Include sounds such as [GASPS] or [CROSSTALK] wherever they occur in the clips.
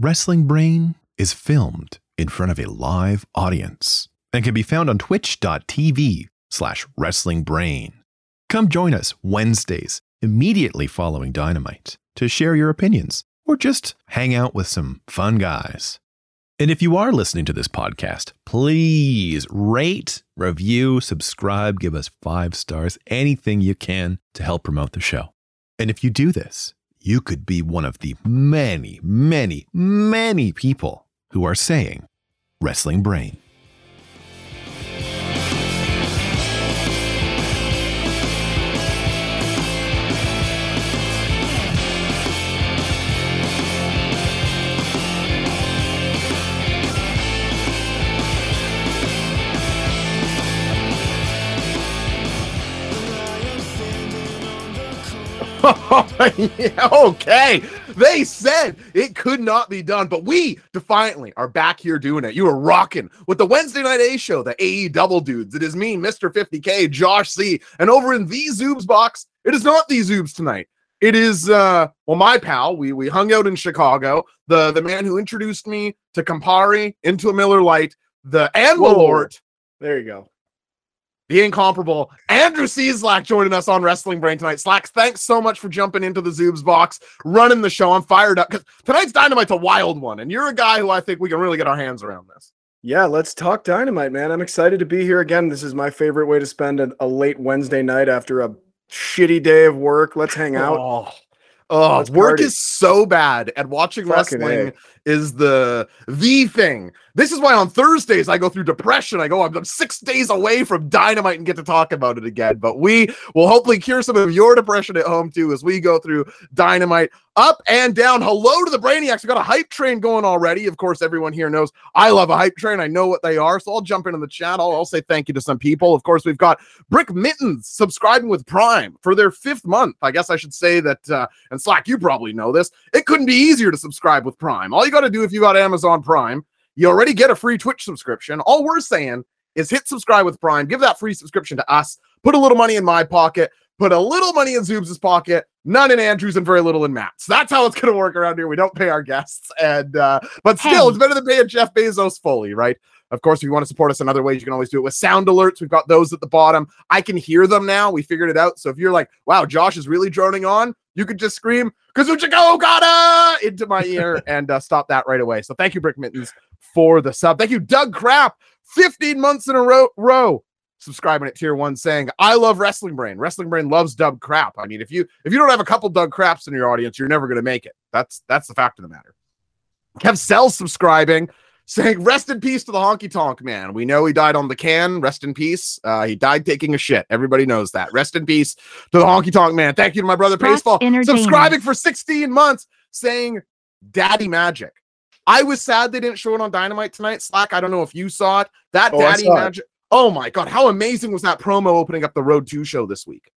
Wrestling Brain is filmed in front of a live audience and can be found on twitch.tv slash wrestlingbrain. Come join us Wednesdays immediately following Dynamite to share your opinions or just hang out with some fun guys. And if you are listening to this podcast, please rate, review, subscribe, give us five stars, anything you can to help promote the show. And if you do this, you could be one of the many, many, many people who are saying Wrestling Brain. Yeah, [LAUGHS] okay. They said it could not be done, but we defiantly are back here doing it. You are rocking with the Wednesday Night A show, the AE Double Dudes. It is me, Mr. 50K, Josh C. And over in the Zoobs box, it is not the Zoobs tonight. It is uh well, my pal. We we hung out in Chicago. The the man who introduced me to Campari into a Miller Lite, the and Whoa. Lord, There you go. The incomparable Andrew Cieslak joining us on Wrestling Brain tonight. Slacks, thanks so much for jumping into the Zoobs box, running the show. I'm fired up because tonight's Dynamite's a wild one, and you're a guy who I think we can really get our hands around this. Yeah, let's talk dynamite, man. I'm excited to be here again. This is my favorite way to spend a, a late Wednesday night after a shitty day of work. Let's hang oh. out. Oh, oh work party. is so bad, and watching Fucking wrestling A. is the the thing. This is why on Thursdays I go through depression. I go, I'm, I'm six days away from Dynamite and get to talk about it again. But we will hopefully cure some of your depression at home too as we go through Dynamite up and down. Hello to the Brainiacs. We got a hype train going already. Of course, everyone here knows I love a hype train. I know what they are, so I'll jump into the chat. I'll, I'll say thank you to some people. Of course, we've got Brick Mittens subscribing with Prime for their fifth month. I guess I should say that. Uh, and Slack, you probably know this. It couldn't be easier to subscribe with Prime. All you got to do if you got Amazon Prime, you already get a free Twitch subscription. All we're saying is hit subscribe with Prime, give that free subscription to us, put a little money in my pocket, put a little money in Zoobs' pocket, none in Andrew's, and very little in Matt's. That's how it's going to work around here. We don't pay our guests, and uh, but still, Hey. it's better than paying Jeff Bezos fully, right? Of course, if you want to support us in other ways, you can always do it with sound alerts. We've got those at the bottom. I can hear them now. We figured it out. So if you're like, wow, Josh is really droning on, you could just scream, Kazuchika Okada into my ear [LAUGHS] and uh, stop that right away. So thank you, Brick Mittens, for the sub. Thank you, Doug Crap, 15 months in a row, row subscribing at tier one saying i love wrestling brain. Wrestling brain loves doug crap i mean if you if you don't have a couple doug craps in your audience you're never going to make it. That's that's the fact of the matter. Kev Sells subscribing saying rest in peace to the honky tonk man. We know he died on the can. Rest in peace. Uh he died taking a shit. Everybody knows that. Rest in peace to the honky tonk man. Thank you to my brother Paceball subscribing for 16 months saying daddy magic I was sad they didn't show it on Dynamite tonight. Slack, I don't know if you saw it. That Oh, Daddy. Magic. Oh my god, how amazing was that promo opening up the Road 2 show this week?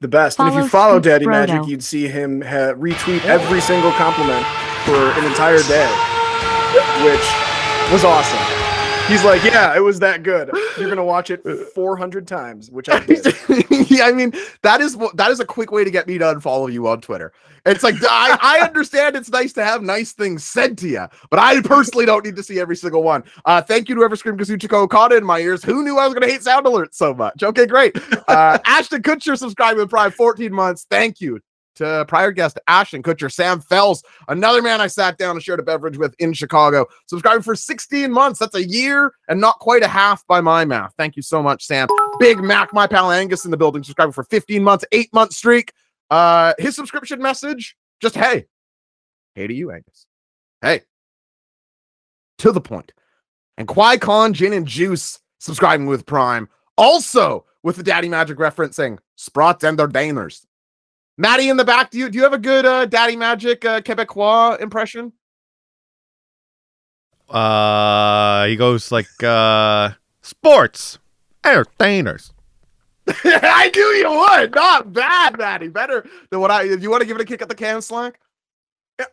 The best. and if you follow Daddy Brodo. Magic, you'd see him ha- retweet every single compliment for an entire day, which was awesome. He's like, yeah, it was that good. You're gonna watch it [LAUGHS] 400 times, which I [LAUGHS] did. yeah, I mean, that is what that is a quick way to get me to unfollow you on Twitter. It's like I, I [LAUGHS] understand it's nice to have nice things said to you, but I personally don't need to see every single one. Uh, thank you to whoever screamed Kazuchika Okada in my ears. Who knew I was gonna hate sound alerts so much? Okay, great. Uh, Ashton Kutcher subscribed with Prime 14 months. Thank you to prior guest Ashton Kutcher, Sam Fells, another man I sat down and shared a beverage with in Chicago, subscribing for 16 months. That's a year and not quite a half by my math. Thank you so much, Sam. Big Mac, my pal Angus in the building, subscribing for 15 months, eight month streak. Uh, his subscription message, just hey, hey to you, Angus. Hey, to the point. And Qui Gon Gin and Juice subscribing with Prime, also with the Daddy Magic referencing Sprots and their Daners. Maddie in the back, do you do you have a good uh, Daddy Magic uh, Quebecois impression? Uh, he goes like uh, sports entertainers. [LAUGHS] I knew you would. Not bad, Maddie. Better than what I. If you want to give it a kick at the can, Slack. Yeah.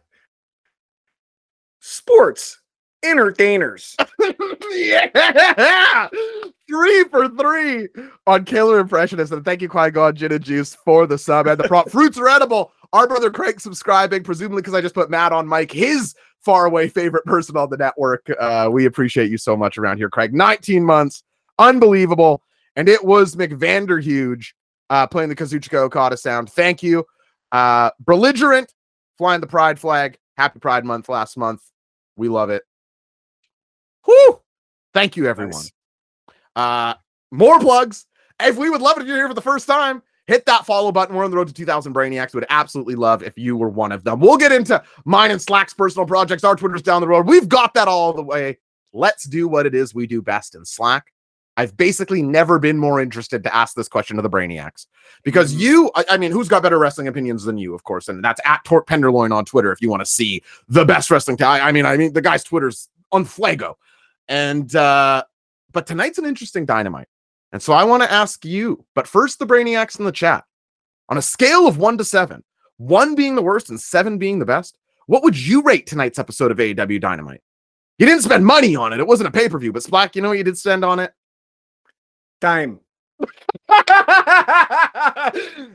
Sports entertainers. [LAUGHS] yeah, three for three on Killer Impressionist. And thank you, Qui Gon Gin and Juice, for the sub and the prop. Fruits are edible. Our brother Craig subscribing, presumably because I just put Matt on Mike. His faraway favorite person on the network. Uh, we appreciate you so much around here, Craig. 19 months, unbelievable. And it was McVanderhuge uh, playing the Kazuchika Okada sound. Thank you. Uh, belligerent, flying the pride flag. Happy Pride Month last month. We love it. Whoo! Thank you, everyone. Nice. Uh, more plugs. If we would love it if you're here for the first time, hit that follow button. We're on the road to 2000 Brainiacs. Would absolutely love if you were one of them. We'll get into mine and Slack's personal projects, our Twitter's down the road. We've got that all the way. Let's do what it is we do best in Slack. I've basically never been more interested to ask this question to the Brainiacs because Mhm. you, I, I mean, who's got better wrestling opinions than you, of course, and that's at Tort Penderloin on Twitter if you want to see the best wrestling. T- I I mean, I mean, the guy's Twitter's on Flago, and uh, but tonight's an interesting dynamite, and so I want to ask you. But first, the Brainiacs in the chat on a scale of one to seven, one being the worst and seven being the best. What would you rate tonight's episode of AEW Dynamite? You didn't spend money on it. It wasn't a pay per view, but Splack, you know what you did spend on it? Time. [LAUGHS]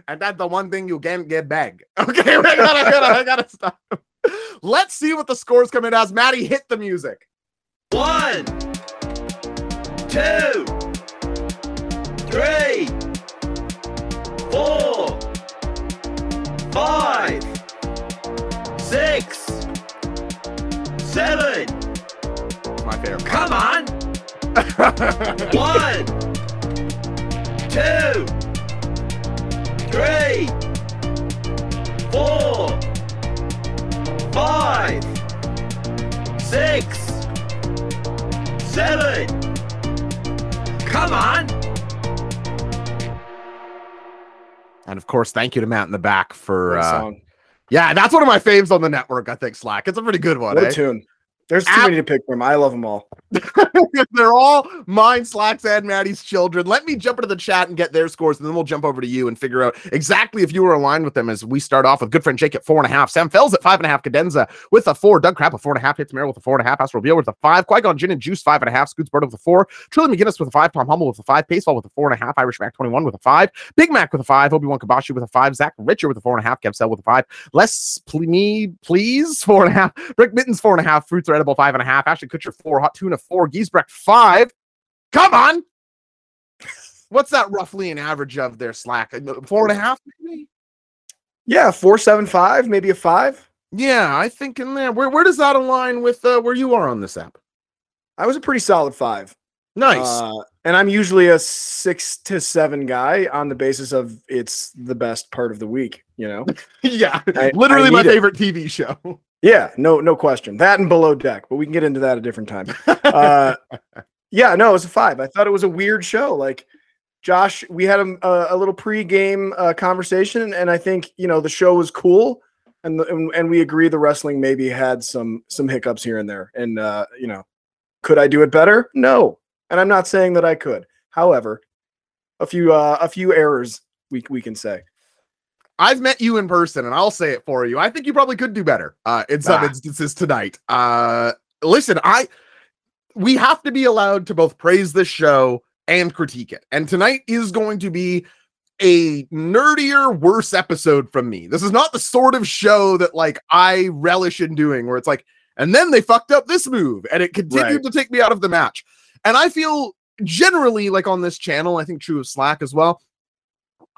and that's the one thing you can't get back. [LAUGHS] Okay, I gotta, I gotta, I gotta stop. Let's see what the scores come in as. Maddie, hit the music. One, two, three, four, five, six, seven. My favorite. Come on. [LAUGHS] One, two, three, four, five, six, seven. Come on. and of course, thank you to Matt in the back for. Uh, song. yeah, that's one of my faves on the network. I think Slack. It's a pretty good one. What eh? a tune. There's too Ab- many to pick from. I love them all. They're all mine, Slacks, and Maddie's children. Let me jump into the chat and get their scores, and then we'll jump over to you and figure out exactly if you were aligned with them as we start off with good friend Jake at four and a half, Sam Fells at five and a half, Cadenza with a four, Doug Crap at four and a half, Hits Mary with a four and a half, Astro Beal with a five, Qui Gon Gin and Juice five and a half, Scoots Bird with a four, Trilly McGinnis with a five, Tom Hummel with a five, Pacefall with a four and a half, Irish Mac 21 with a five, Big Mac with a five, Obi Wan Kabashi with a five, Zach Richer with a four and a half, Kev Sell with a five, Les Ple- me please four and a half, Rick Mittens four and a half, Fruits are edible five and a half, Ashley Kutcher four, Hot Tuna four, Giesbrecht five. Come on. What's that roughly an average of their slack? Uh, Four and a half, maybe? Yeah, four seven five, maybe a five. Yeah, I think in there. Where where does that align with uh, where you are on this app? I was a pretty solid five. Nice. Uh, and I'm usually a six to seven guy on the basis of it's the best part of the week, you know? [LAUGHS] yeah, I- literally I my need it. favorite TV show. Yeah, no, no question. That and below deck, but we can get into that a different time. Uh, [LAUGHS] yeah, no, it was a five. I thought it was a weird show. Like Josh, we had a, a, little pre-game uh, conversation, and I think you know the show was cool, and, the, and and we agree the wrestling maybe had some some hiccups here and there. And uh, you know, could I do it better? No, and I'm not saying that I could. However, a few uh, a few errors we we can say. I've met you in person, and I'll say it for you. I think you probably could do better uh, in some Ah. instances tonight. Uh, listen, I we have to be allowed to both praise this show and critique it, and tonight is going to be a nerdier, worse episode from me. This is not the sort of show that like I relish in doing, where it's like, and then they fucked up this move, and it continued Right. to take me out of the match. And I feel generally like on this channel, I think true of Slack as well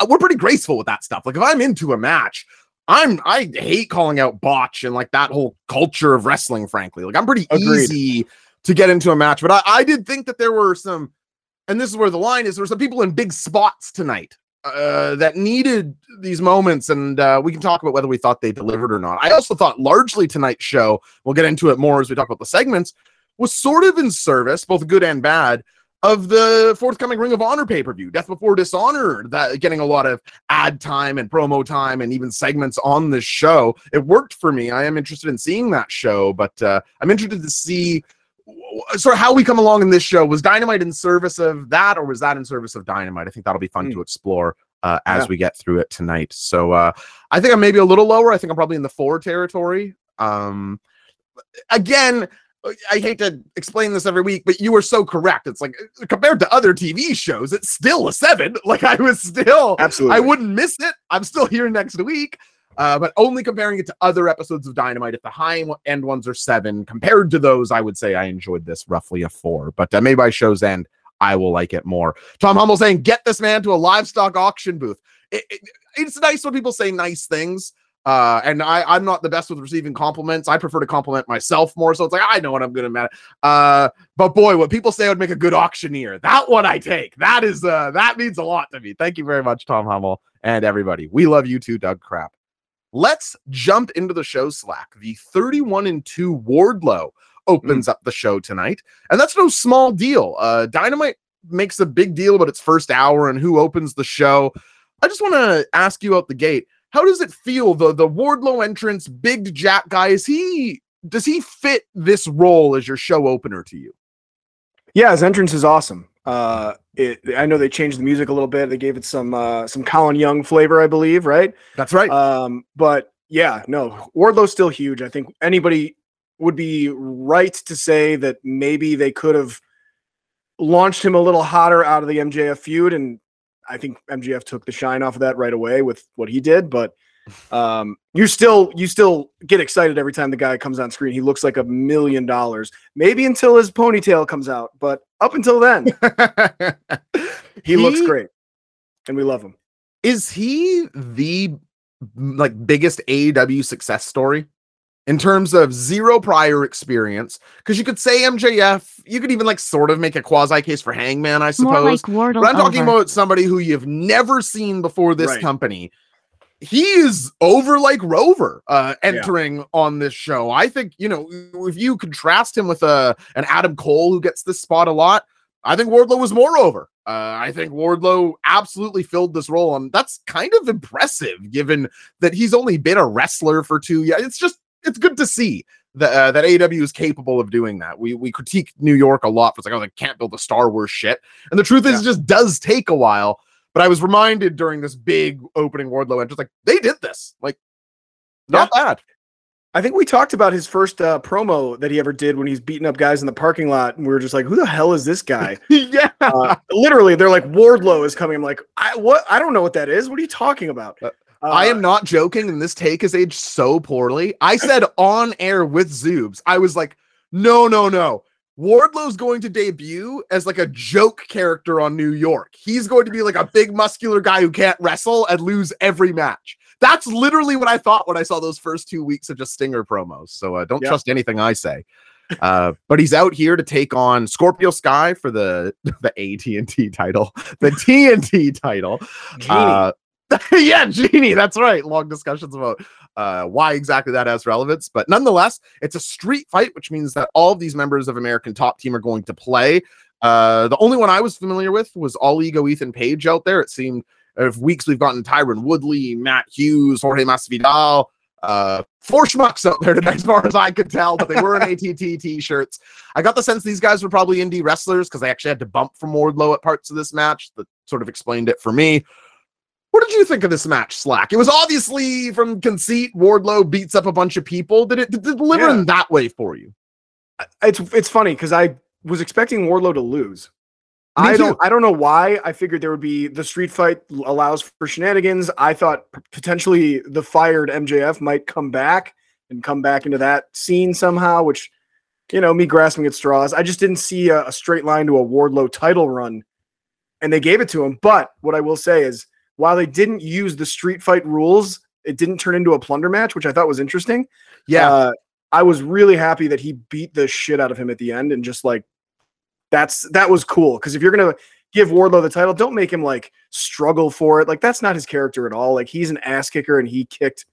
we're pretty graceful with that stuff. Like if I'm into a match, I'm I hate calling out botch and like that whole culture of wrestling, frankly. Like I'm pretty Agreed. easy to get into a match, but I, I did think that there were some, and this is where the line is, there were some people in big spots tonight uh that needed these moments and uh we can talk about whether we thought they delivered or not. I also thought largely tonight's show, we'll get into it more as we talk about the segments, was sort of in service, both good and bad, of the forthcoming Ring of Honor pay per view, Death Before Dishonor, that getting a lot of ad time and promo time and even segments on this show. It worked for me. I am interested in seeing that show, but uh, I'm interested to see sort of how we come along in this show. Was Dynamite in service of that, or was that in service of Dynamite? I think that'll be fun Hmm. to explore. Uh, as Yeah. we get through it tonight. So uh, I think I'm maybe a little lower. I think I'm probably in the four territory. Um, again, I hate to explain this every week, but you were so correct. It's like uh, compared to other TV shows, it's still a seven. [LAUGHS] Like I was still, Absolutely. I wouldn't miss it. I'm still here next week. uh, but only comparing it to other episodes of Dynamite. If the high end ones are seven, compared to those, I would say I enjoyed this roughly a four. But uh, maybe by show's end, I will like it more. Tom Hummel saying, "Get this man to a livestock auction booth." It, it, it's nice when people say nice things. Uh, and I, I'm not the best with receiving compliments. I prefer to compliment myself more. So it's like I know what I'm gonna matter. Uh, but boy, what people say I would make a good auctioneer. That one I take. That is uh that means a lot to me. Thank you very much, Tom Hummel and everybody. We love you too, Doug Crap. Let's jump into the show slack. The 31 and 2 Wardlow opens up the show tonight, and that's no small deal. Uh, Dynamite makes a big deal about its first hour and who opens the show. I just want to ask you out the gate how does it feel the the Wardlow entrance, big Jack guy? Is he does he fit this role as your show opener to you? Yeah, his entrance is awesome. Uh, it, I know they changed the music a little bit. They gave it some uh, some Colin Young flavor, I believe, right? That's right. Um, but yeah, no, Wardlow's still huge. I think anybody would be right to say that maybe they could have launched him a little hotter out of the MJF feud, and I think MJF took the shine off of that right away with what he did. But um, you still you still get excited every time the guy comes on screen. He looks like a million dollars. Maybe until his ponytail comes out, but up until then, [LAUGHS] he, looks great, and we love him. Is he the like biggest AEW success story? In terms of zero prior experience. Because you could say MJF, you could even like sort of make a quasi case for Hangman, I suppose. Like but I'm talking over. about somebody who you've never seen before this Right. company. He is over like Rover uh entering on this show. I think, you know, if you contrast him with uh, an Adam Cole who gets this spot a lot, I think Wardlow was more over. Uh, I think Wardlow absolutely filled this role, and that's kind of impressive given that he's only been a wrestler for two years. It's just it's good to see that uh, that AEW is capable of doing that. We we critique New York a lot for it's like oh they can't build a Star Wars shit, and the truth is it just does take a while. But I was reminded during this big opening Wardlow entrance, like they did this, like not bad. I think we talked about his first uh, promo that he ever did when he's beating up guys in the parking lot, and we were just like, "Who the hell is this guy?" [LAUGHS] yeah, uh, literally, they're like, "Wardlow is coming." I'm like, "I what? I don't know what that is. What are you talking about?" Uh, I Uh, am not joking, and this take has aged so poorly. I [LAUGHS] said on air with Zoobs, I was like, no, no, no. Wardlow's going to debut as like a joke character on New York. He's going to be like a big muscular guy who can't wrestle and lose every match. That's literally what I thought when I saw those first two weeks of just Stinger promos. So uh, don't Yeah. trust anything I say. Uh, but he's out here to take on Scorpio Sky for the [LAUGHS] the AT&T title, the TNT title. Uh, [LAUGHS] yeah, Genie. That's right. Long discussions about uh, why exactly that has relevance, but nonetheless, it's a street fight, which means that all of these members of American Top Team are going to play. Uh, the only one I was familiar with was All Ego Ethan Page out there. It seemed of weeks we've gotten Tyron Woodley, Matt Hughes, Jorge Masvidal, uh, four schmucks out there tonight, [LAUGHS] as far as I could tell, but they were in [LAUGHS] ATT t-shirts. I got the sense these guys were probably indie wrestlers because they actually had to bump from Wardlow at parts of this match. That sort of explained it for me. What did you think of this match, Slack? It was obviously from conceit. Wardlow beats up a bunch of people. Did it, did it deliver Yeah. in that way for you? it's it's funny because I was expecting Wardlow to lose. Me I too. don't I don't know why. I figured there would be the street fight allows for shenanigans. I thought potentially the fired MJF might come back and come back into that scene somehow, which you know, me grasping at straws. I just didn't see a, a straight line to a Wardlow title run. And they gave it to him. But what I will say is while they didn't use the street fight rules, it didn't turn into a plunder match, which I thought was interesting. Yeah, Uh, I was really happy that he beat the shit out of him at the end and just like that's that was cool because if you're gonna give Wardlow the title, don't make him like struggle for it. Like that's not his character at all. Like he's an ass kicker and he kicked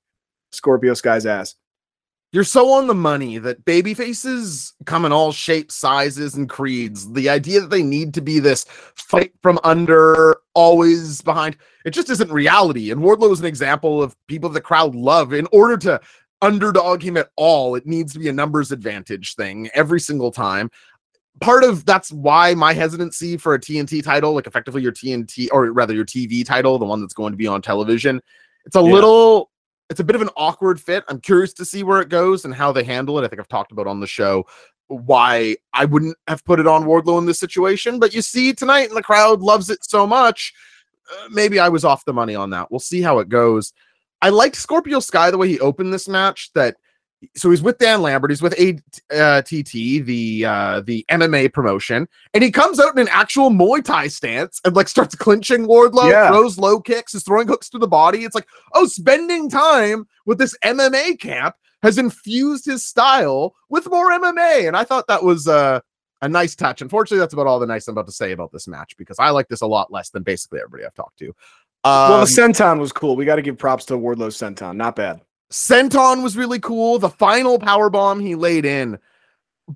Scorpio Sky's ass. You're so on the money that baby faces come in all shapes, sizes, and creeds. The idea that they need to be this fight from under, always behind, it just isn't reality. And Wardlow is an example of people the crowd love. In order to underdog him at all, it needs to be a numbers advantage thing every single time. Part of that's why my hesitancy for a TNT title, like effectively your TNT, or rather your TV title, the one that's going to be on television, it's a Yeah. little it's a bit of an awkward fit. I'm curious to see where it goes and how they handle it. I think I've talked about on the show why I wouldn't have put it on Wardlow in this situation, but you see tonight, and the crowd loves it so much. Uh, maybe I was off the money on that. We'll see how it goes. I liked Scorpio Sky the way he opened this match. That so he's with Dan Lambert, he's with ATT, the uh, the MMA promotion, and he comes out in an actual Muay Thai stance and like starts clinching Wardlow, Yeah. throws low kicks, is throwing hooks to the body. It's like, oh, spending time with this MMA camp has infused his style with more MMA, and I thought that was uh, a nice touch. Unfortunately, that's about all the nice I'm about to say about this match because I like this a lot less than basically everybody I've talked to. Um, well, the senton was cool. We got to give props to Wardlow's senton. Not bad. Senton was really cool. The final power bomb he laid in.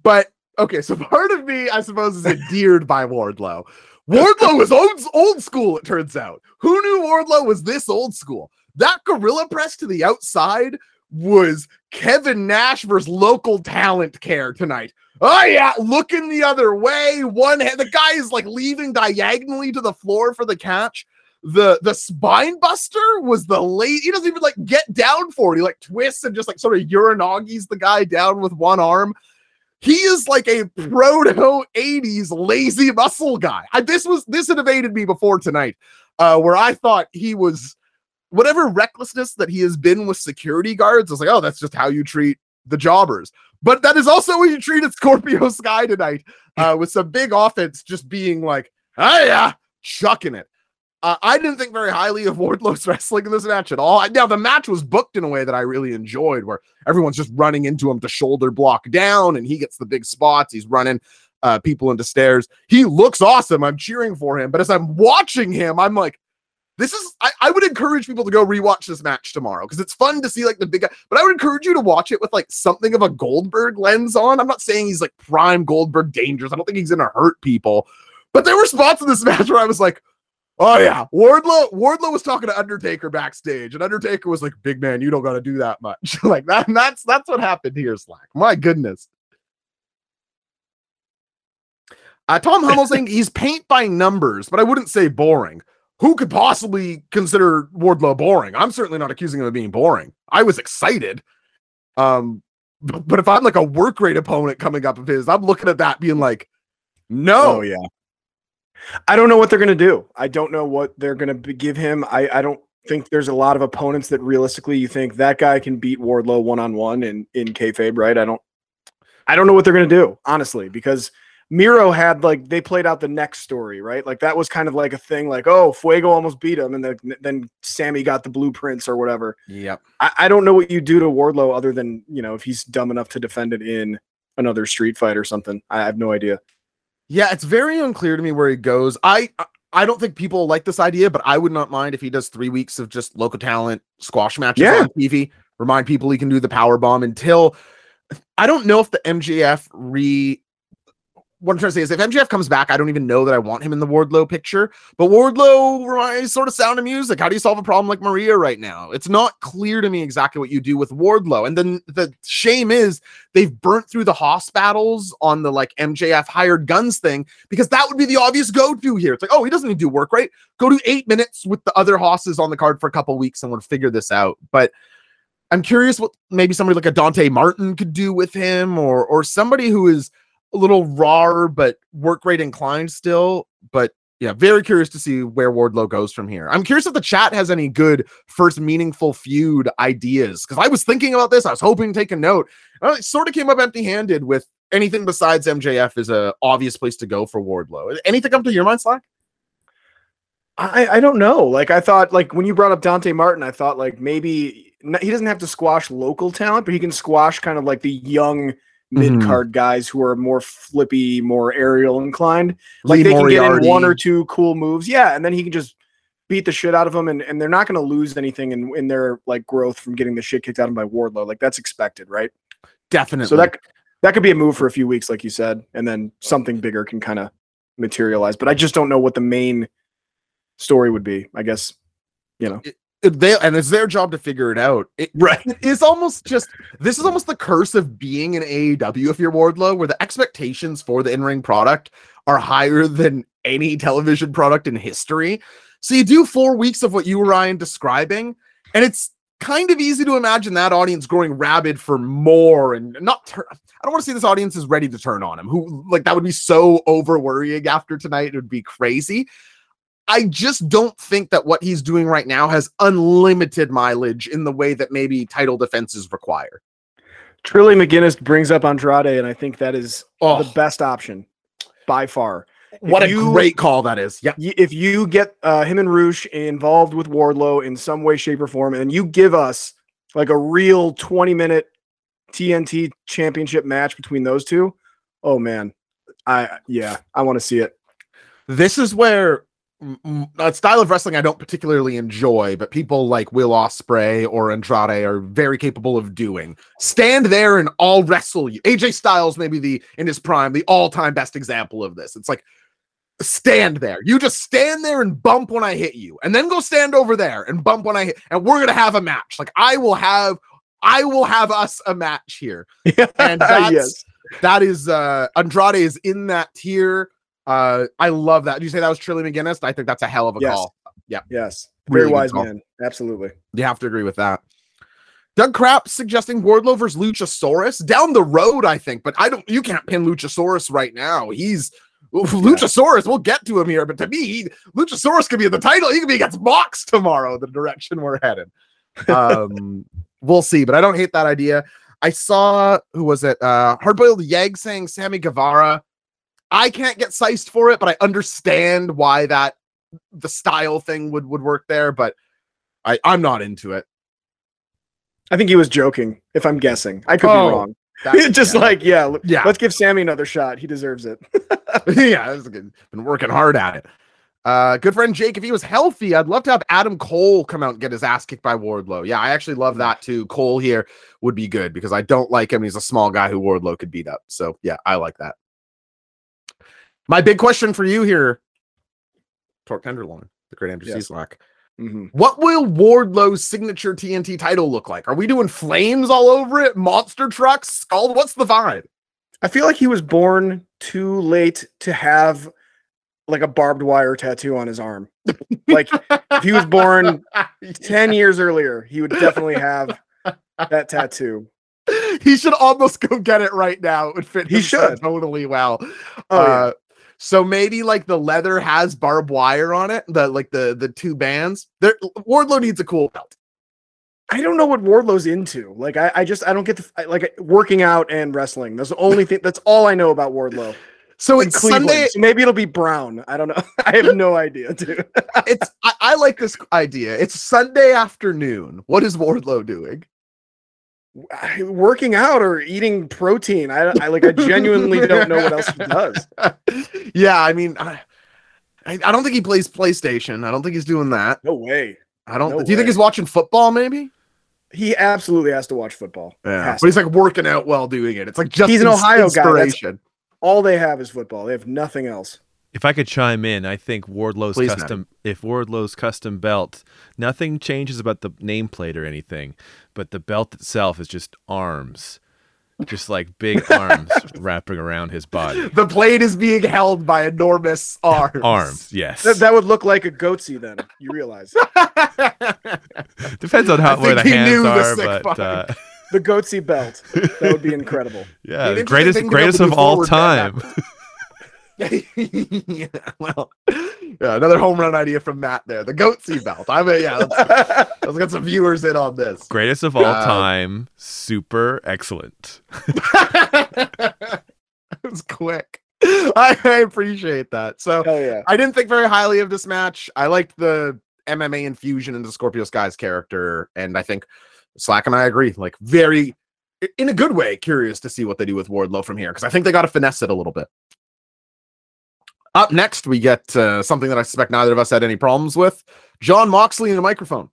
But okay, so [LAUGHS] part of me, I suppose, is endeared by Wardlow. Wardlow is old, old school, it turns out. Who knew Wardlow was this old school? That gorilla press to the outside was Kevin Nash versus local talent care tonight. Oh yeah, looking the other way. One hand, the guy is like leaving diagonally to the floor for the catch the the spine buster was the late he doesn't even like get down for it. He like twists and just like sort of uranages the guy down with one arm. He is like a proto 80s lazy muscle guy. I, this was this had evaded me before tonight uh where i thought he was whatever recklessness that he has been with security guards i was like oh that's just how you treat the jobbers. But that is also how you treated scorpio sky tonight [LAUGHS] uh with some big offense just being like oh yeah chucking it uh, I didn't think very highly of Wardlow's [LAUGHS] wrestling in this match at all. Now the match was booked in a way that I really enjoyed, where everyone's just running into him to shoulder block down, and he gets the big spots. He's running uh, people into stairs. He looks awesome. I'm cheering for him, but as I'm watching him, I'm like, this is. I, I would encourage people to go rewatch this match tomorrow because it's fun to see like the big guy. But I would encourage you to watch it with like something of a Goldberg lens on. I'm not saying he's like prime Goldberg dangerous. I don't think he's gonna hurt people. But there were spots in this [LAUGHS] match where I was like, Oh yeah, Wardlow. Wardlow was talking to Undertaker backstage, and Undertaker was like, "Big man, you don't got to do that much." [LAUGHS] like that. That's that's what happened here, Slack. My goodness. Uh, Tom Hummel saying he's paint by numbers, but I wouldn't say boring. Who could possibly consider Wardlow boring? I'm certainly not accusing him of being boring. I was excited. Um, but, but if I'm like a work rate opponent coming up of his, I'm looking at that being like, no, Oh yeah. I don't know what they're gonna do. I don't know what they're gonna give him. I I don't think there's a lot of opponents that realistically you think that guy can beat Wardlow one on one in in kayfabe, right? I don't. I don't know what they're gonna do honestly because Miro had like they played out the next story, right? Like that was kind of like a thing, like oh Fuego almost beat him, and then then Sammy got the blueprints or whatever. Yep. I, I don't know what you do to Wardlow other than you know if he's dumb enough to defend it in another street fight or something. I have no idea. Yeah, it's very unclear to me where he goes. I I don't think people like this idea, but I would not mind if he does three weeks of just local talent squash matches Yeah. on TV. Remind people he can do the power bomb until I don't know if the MJF re what I'm trying to say is if MJF comes back, I don't even know that I want him in the Wardlow picture. But Wardlow reminds sort of sound of music. How do you solve a problem like Maria right now? It's not clear to me exactly what you do with Wardlow. And then the shame is they've burnt through the Hoss battles on the like MJF hired guns thing because that would be the obvious go-to here. It's like, oh, he doesn't need to do work, right? Go do eight minutes with the other Hosses on the card for a couple weeks and we'll figure this out. But I'm curious what maybe somebody like a Dante Martin could do with him or or somebody who is a little raw but work rate inclined still. But yeah, very curious to see where Wardlow goes from here. I'm curious if the chat has any good first meaningful feud ideas because I was thinking about this. I was hoping to take a note. Uh, I sort of came up empty handed with anything besides MJF is a obvious place to go for Wardlow. Anything come to your mind, Slack? I, I don't know. Like I thought, like when you brought up Dante Martin, I thought like maybe he doesn't have to squash local talent, but he can squash kind of like the young Mm-hmm. mid card guys who are more flippy, more aerial inclined. Like Lee they can get in one or two cool moves, yeah, and then he can just beat the shit out of them, and, and they're not going to lose anything in, in their like growth from getting the shit kicked out of them by Wardlow. Like that's expected, right? definitely. So that that could be a move for a few weeks, like you said, and then something bigger can kind of materialize. But I just don't know what the main story would be. I guess you know. They and it's their job to figure it out. It, Right. It's almost just this is almost the curse of being an AEW if you're Wardlow, where the expectations for the in-ring product are higher than any television product in history. So you do four weeks of what you were Ryan describing, and it's kind of easy to imagine that audience growing rabid for more and not. I don't want to see this audience is ready to turn on him. Who like that would be so over worrying after tonight. It would be crazy. I just don't think that what he's doing right now has unlimited mileage in the way that maybe title defenses require. Trilly McGinnis brings up Andrade, and I think that is Oh. the best option by far. What a you- great call that is. Yeah. If you get uh, him and Rush involved with Wardlow in some way, shape, or form, and you give us like a real 20 minute TNT championship match between those two, oh man. I yeah, I want to see it. This is where a style of wrestling I don't particularly enjoy, but people like Will Ospreay or Andrade are very capable of doing. Stand there and all wrestle you. AJ Styles, maybe the in his prime, the all-time best example of this. It's like stand there. You just stand there and bump when I hit you, and then go stand over there and bump when I hit, and we're gonna have a match. Like I will have, I will have us a match here. [LAUGHS] And that's yes, that is uh Andrade is in that tier. Uh I love that. Did you say that was Trilly McGinnis? I think that's a hell of a Yes. call. Yeah. Yes, very good wise man. Absolutely. You have to agree with that. Doug Crap suggesting Wardlow versus Luchasaurus down the road, I think, but I don't. You can't pin Luchasaurus right now. He's Luchasaurus. We'll get to him here, but to me, he, Luchasaurus could be in the title. He could be against Mox tomorrow. The direction we're headed. [LAUGHS] Um, we'll see, but I don't hate that idea. I saw who was it? Uh, Hardboiled Yeg saying Sammy Guevara. I can't get sized for it, but I understand why that the style thing would would work there. But I I'm not into it. I think he was joking. If I'm guessing, I could Oh, be wrong. [LAUGHS] Just yeah. like yeah, Yeah. Let's give Sammy another shot. He deserves it. [LAUGHS] [LAUGHS] yeah, good. been working hard at it. Uh, good friend Jake, if he was healthy, I'd love to have Adam Cole come out and get his ass kicked by Wardlow. Yeah, I actually love that too. Cole here would be good because I don't like him. He's a small guy who Wardlow could beat up. So yeah, I like that. My big question for you here, Torque Tenderloin, the great Andrew Yes. Cieslak. Mhm. What will Wardlow's signature TNT title look like? Are we doing flames all over it? Monster trucks? Skull? What's the vibe? I feel like he was born too late to have like a barbed wire tattoo on his arm. Like if he was born [LAUGHS] 10 years earlier, he would definitely have that tattoo. he should almost go get it right now. It would fit. He should. totally well. Oh, yeah. So maybe like the leather has barbed wire on it. The like the the two bands. There, Wardlow needs a cool belt. I don't know what Wardlow's into. Like I, I just I don't get the I- like working out and wrestling. That's the only thing. That's all I know about Wardlow. [LAUGHS] So it's Cleveland. Sunday. So maybe it'll be brown. I don't know. [LAUGHS] I have no idea, dude. It's I, I like this idea. It's Sunday afternoon. What is Wardlow doing? Working out or eating protein. I, I like I genuinely don't know what else he does. [LAUGHS] yeah, I mean, I, I don't think he plays PlayStation. I don't think he's doing that. No way. I don't. No do you think he's watching football? Maybe. He absolutely has to watch football. Yeah, Has but he's like working out while doing it. It's like just He's an Ohio guy, that's- all they have is football. They have nothing else. If I could chime in, I think Wardlow's Please, Matt. custom if Wardlow's custom belt, nothing changes about the nameplate or anything, but the belt itself is just arms. Just like big [LAUGHS] arms wrapping around his body. The plate is being held by enormous [LAUGHS] arms. Arms, yes. That, that would look like a goatsy then. You realize [LAUGHS] Depends on how I where the think he hands knew the are, sick but uh, the goatsy belt. That would be incredible. yeah, the greatest thing to be able greatest of all time. [LAUGHS] yeah, well, yeah, another home run idea from Matt there. The goatsy belt. I mean, yeah, let's, let's get some viewers in on this. greatest of all Uh, time, super excellent. [LAUGHS] it was quick. I, I appreciate that. So yeah. I didn't think very highly of this match. I liked the MMA infusion into Scorpio Sky's character, and I think Slack and I agree. Like very, in a good way, curious to see what they do with Wardlow from here because I think they got to finesse it a little bit. Up next, we get uh, something that I suspect neither of us had any problems with: Jon Moxley in the microphone.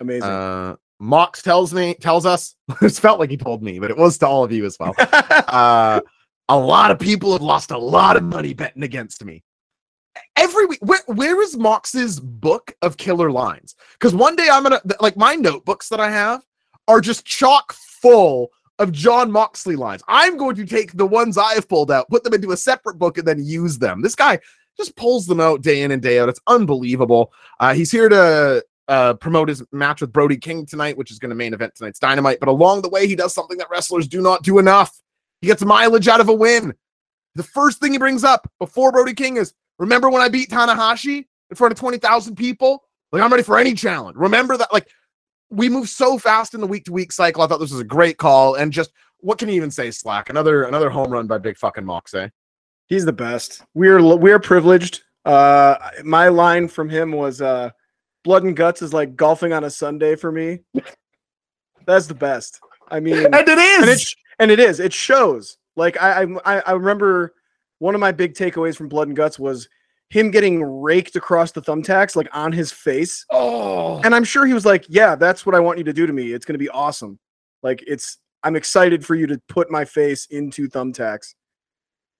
Amazing. Uh, Mox tells me, tells us, [LAUGHS] it felt like he told me, but it was to all of you as well [LAUGHS] uh a lot of people have lost a lot of money betting against me every week where, where is mox's book of killer lines because one day i'm gonna like my notebooks that i have are just chock full of jon moxley lines i'm going to take the ones i've pulled out put them into a separate book and then use them this guy just pulls them out day in and day out it's unbelievable uh he's here to uh, promote his match with Brody King tonight, which is going to main event tonight's Dynamite. But along the way, he does something that wrestlers do not do enough. He gets mileage out of a win. The first thing he brings up before Brody King is, "Remember when I beat Tanahashi? in front of 20,000 people. Like, I'm ready for any challenge. Remember that, like, we move so fast in the week to week cycle. I thought this was a great call. And just what can you even say, Slack? Another another home run by big fucking Mox, eh? He's the best. We're we're privileged. Uh, my line from him was, uh, "Blood and guts is like golfing on a Sunday for me." That's the best. I mean, [LAUGHS] And it is. and it sh- and it is. It shows. Like I, I I remember one of my big takeaways from Blood and Guts was him getting raked across the thumbtacks, like on his face. oh, And I'm sure he was like, "Yeah, that's what I want you to do to me. It's going to be awesome. Like it's I'm excited for you to put my face into thumbtacks."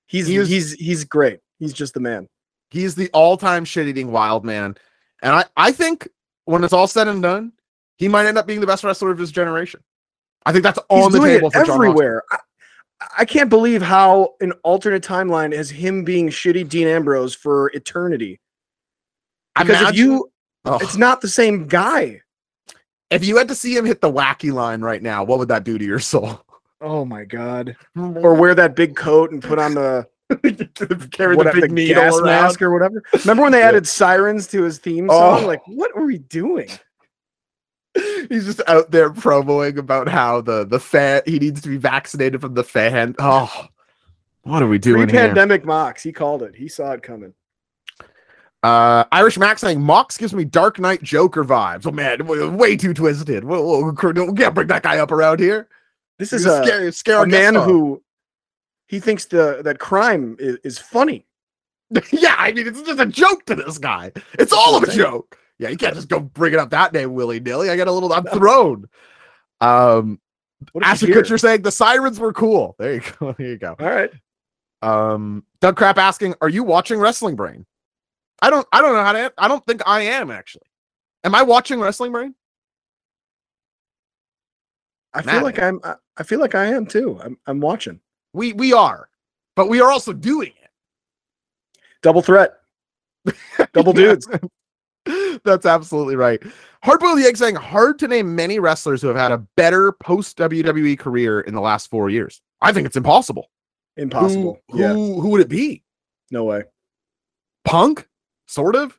He's He is- he's he's great. He's just the man. he's the all-time shit-eating wild man. And I, I think when it's all said and done, he might end up being the best wrestler of his generation. I think that's He's on the table everywhere. I, I can't believe how an alternate timeline is him being shitty Dean Ambrose for eternity. Because if you, Oh. it's not the same guy. If you had to see him hit the wacky line right now, what would that do to your soul? Oh my god! [LAUGHS] Or wear that big coat and put on the [LAUGHS] carry what, the big the gas around. mask or whatever. Remember when they Yeah. added sirens to his theme song? Oh. Like, what are we doing? He's just out there promoing about how the the fan he needs to be vaccinated from the fan. Oh, what are we doing here? Pre-pandemic Mox, he called it. He saw it coming. Uh, Irish Max saying Mox gives me Dark Knight Joker vibes. Oh man, way too twisted. We, can't bring that guy up around here. This is a, scary, scare a man who he thinks the that crime is, is funny. [LAUGHS] yeah, I mean, it's just a joke to this guy. It's all of a joke. Yeah, you can't just go bring it up that name willy nilly. I got a little, I'm thrown. Um, Ashton? Kutcher saying the sirens were cool. There you [LAUGHS] go. There you go. All right. Um, Doug Crap asking, "Are you watching Wrestling Brain?" I don't. I don't know how to. I don't think I am actually. Am I watching Wrestling Brain? I feel like I'm. I- I feel like I am too. I'm. I'm watching. We we are, but we are also doing it. Double threat. [LAUGHS] Double dudes. [LAUGHS] [LAUGHS] That's absolutely right. Hardboiled the egg saying hard to name many wrestlers who have had a better post WWE career in the last four years. I think it's impossible. Impossible. Who, yeah. who, who would it be? No way. Punk, sort of.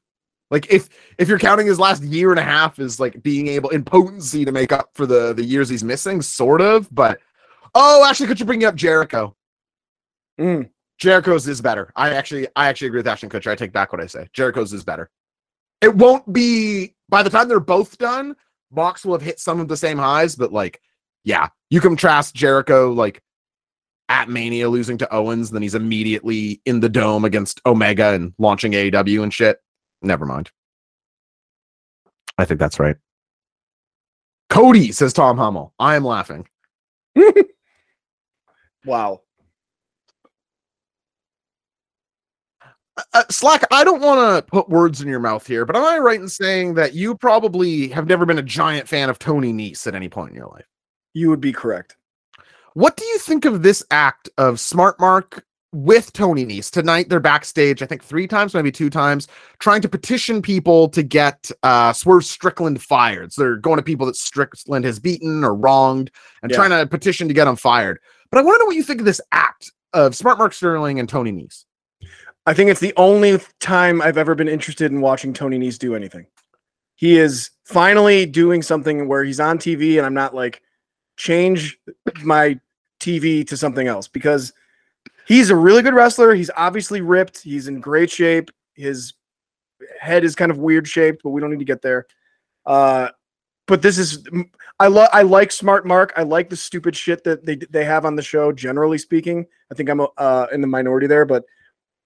Like if if you're counting his last year and a half as like being able in potency to make up for the the years he's missing, sort of. But oh, actually, could you bring up Jericho? Mm. Jericho's is better. I actually I actually agree with Ashton Kutcher. I take back what I say. Jericho's is better. It won't be by the time they're both done. Mox will have hit some of the same highs, but like, yeah, you contrast Jericho like at Mania losing to Owens, then he's immediately in the dome against Omega and launching AEW and shit. Never mind. I think that's right. Cody says Tom Hummel. I am laughing. [LAUGHS] [LAUGHS] Wow. Uh, Slack, I don't want to put words in your mouth here, but am I right in saying that you probably have never been a giant fan of Tony Nese at any point in your life? You would be correct. What do you think of this act of Smart Mark with Tony Nese? Tonight they're backstage, I think three times, maybe two times, trying to petition people to get uh, Swerve Strickland fired. So they're going to people that Strickland has beaten or wronged and Yeah. trying to petition to get him fired. But I want to know what you think of this act of Smart Mark Sterling and Tony Nese. I think it's the only time I've ever been interested in watching Tony Nese do anything. He is finally doing something where he's on TV and I'm not like change my TV to something else because he's a really good wrestler. He's obviously ripped. He's in great shape. His head is kind of weird shaped, but we don't need to get there. Uh, but this is I love I like Smart Mark. I like the stupid shit that they they have on the show. Generally speaking, I think I'm uh, in the minority there, but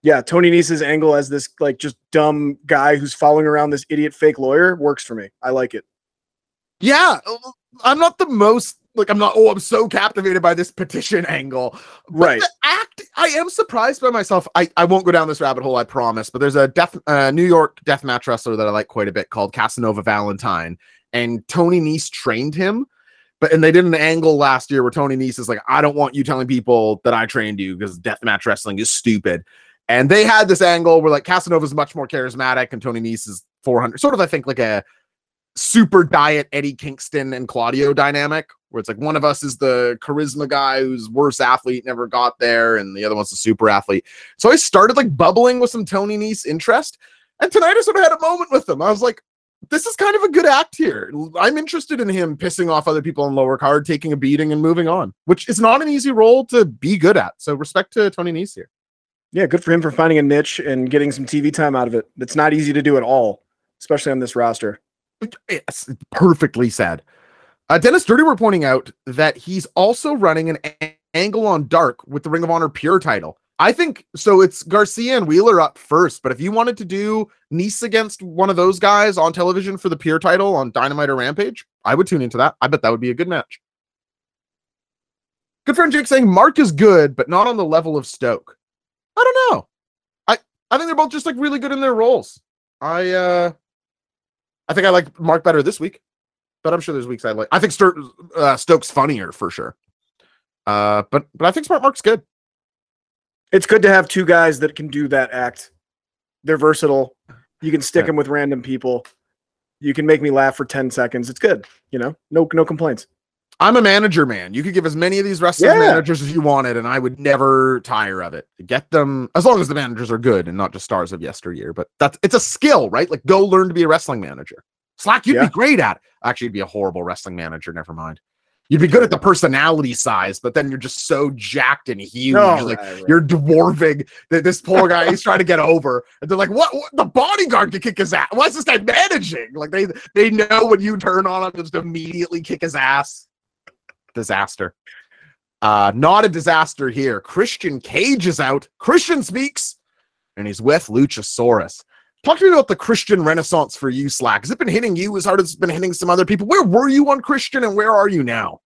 yeah, Tony Nese's angle as this like just dumb guy who's following around this idiot fake lawyer works for me. I like it. Yeah, I'm not the most like I'm not. Oh, I'm so captivated by this petition angle. Right. Act. I am surprised by myself. I I won't go down this rabbit hole. I promise. But there's a death uh, New York death match wrestler that I like quite a bit called Casanova Valentine, and Tony Nese trained him. But and they did an angle last year where Tony Nese is like, I don't want you telling people that I trained you because deathmatch wrestling is stupid. And they had this angle where like Casanova is much more charismatic and Tony Nese is 400, sort of I think like a super diet Eddie Kingston and Claudio dynamic, where it's like one of us is the charisma guy who's worse athlete, never got there, and the other one's the super athlete. So I started like bubbling with some Tony Nese interest. And tonight I sort of had a moment with him. I was like, this is kind of a good act here. I'm interested in him pissing off other people on lower card, taking a beating and moving on, which is not an easy role to be good at. So respect to Tony Nese here. Yeah, good for him for finding a niche and getting some TV time out of it. That's not easy to do at all, especially on this roster. It's perfectly said. Uh, Dennis Dirty were pointing out that he's also running an a- angle on dark with the Ring of Honor Pure title. I think so. It's Garcia and Wheeler up first, but if you wanted to do Nice against one of those guys on television for the Pure title on Dynamite or Rampage, I would tune into that. I bet that would be a good match. Good friend Jake saying Mark is good, but not on the level of Stoke. I don't know. I I think they're both just like really good in their roles. I uh I think I like Mark better this week, but I'm sure there's weeks I like. I think Stur- uh, Stokes funnier for sure. Uh, but but I think Smart Mark's good. It's good to have two guys that can do that act. They're versatile. You can stick Yeah. them with random people. You can make me laugh for 10 seconds. It's good. You know, no no complaints. I'm a manager, man. You could give as many of these wrestling Yeah. managers as you wanted, and I would never tire of it. Get them as long as the managers are good and not just stars of yesteryear. But that's it's a skill, right? Like go learn to be a wrestling manager. Slack, you'd Yeah. be great at. Actually, you'd be a horrible wrestling manager. Never mind. You'd be good at the personality size, but then you're just so jacked and huge. No, like right, right. you're dwarfing th- this poor guy. He's trying to get over, and they're like, "What? what? The bodyguard can kick his ass. Why is this guy managing?" Like they they know when you turn on him, just immediately kick his ass. Disaster. Uh, not a disaster here. Christian Cage is out. Christian speaks, and he's with Luchasaurus. Talk to me about the Christian Renaissance for you, Slack. Has it been hitting you as hard as it's been hitting some other people? Where were you on Christian, and where are you now?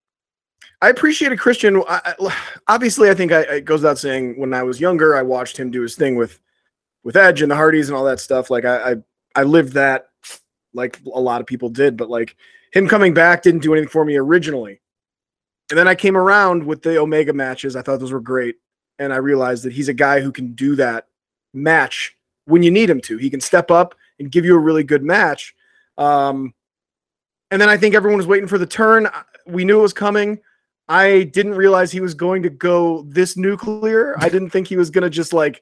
I appreciated Christian. I, I- obviously, I think I, it goes without saying. When I was younger, I watched him do his thing with with Edge and the Hardys and all that stuff. Like I, I, I lived that, like a lot of people did. But like him coming back didn't do anything for me originally. And then I came around with the Omega matches. I thought those were great, and I realized that he's a guy who can do that match when you need him to. He can step up and give you a really good match. Um, and then I think everyone was waiting for the turn. We knew it was coming. I didn't realize he was going to go this nuclear. I [LAUGHS] didn't think he was going to just like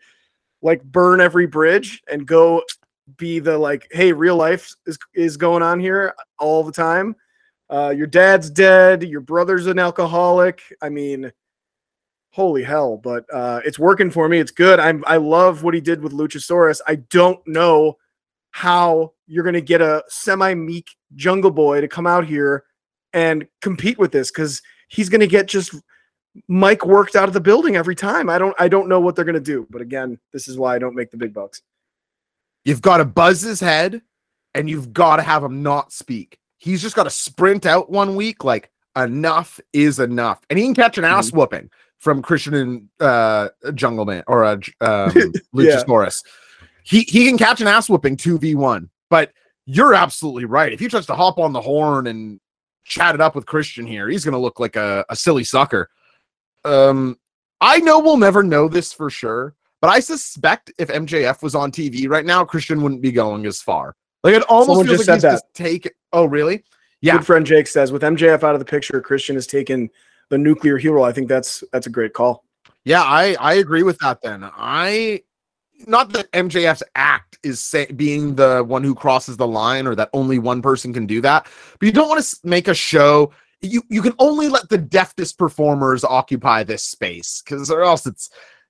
like burn every bridge and go be the like hey real life is is going on here all the time. Uh your dad's dead, your brother's an alcoholic. I mean holy hell, but uh it's working for me. It's good. I'm I love what he did with Luchasaurus. I don't know how you're to get a semi meek jungle boy to come out here and compete with this cuz he's to get just mic worked out of the building every time. I don't I don't know what they're to do, but again, this is why I don't make the big bucks. You've got to buzz his head and you've got to have him not speak. He's just got to sprint out one week like enough is enough. And he can catch an ass whooping from Christian and uh Jungle Man or uh, um, [LAUGHS] Luchasaurus. He he can catch an ass whooping 2v1. But you're absolutely right. If he tries to hop on the horn and chat it up with Christian here, he's going to look like a, a silly sucker. Um I know we'll never know this for sure, but I suspect if MJF was on TV right now, Christian wouldn't be going as far. Like it almost Someone feels just like he's said just take. Oh, really? Yeah. Good friend Jake says with MJF out of the picture, Christian has taken the nuclear hero. I think that's that's a great call. Yeah, I I agree with that. Then I not that MJF's act is say, being the one who crosses the line or that only one person can do that, but you don't want to make a show. You you can only let the deftest performers occupy this space because or else it's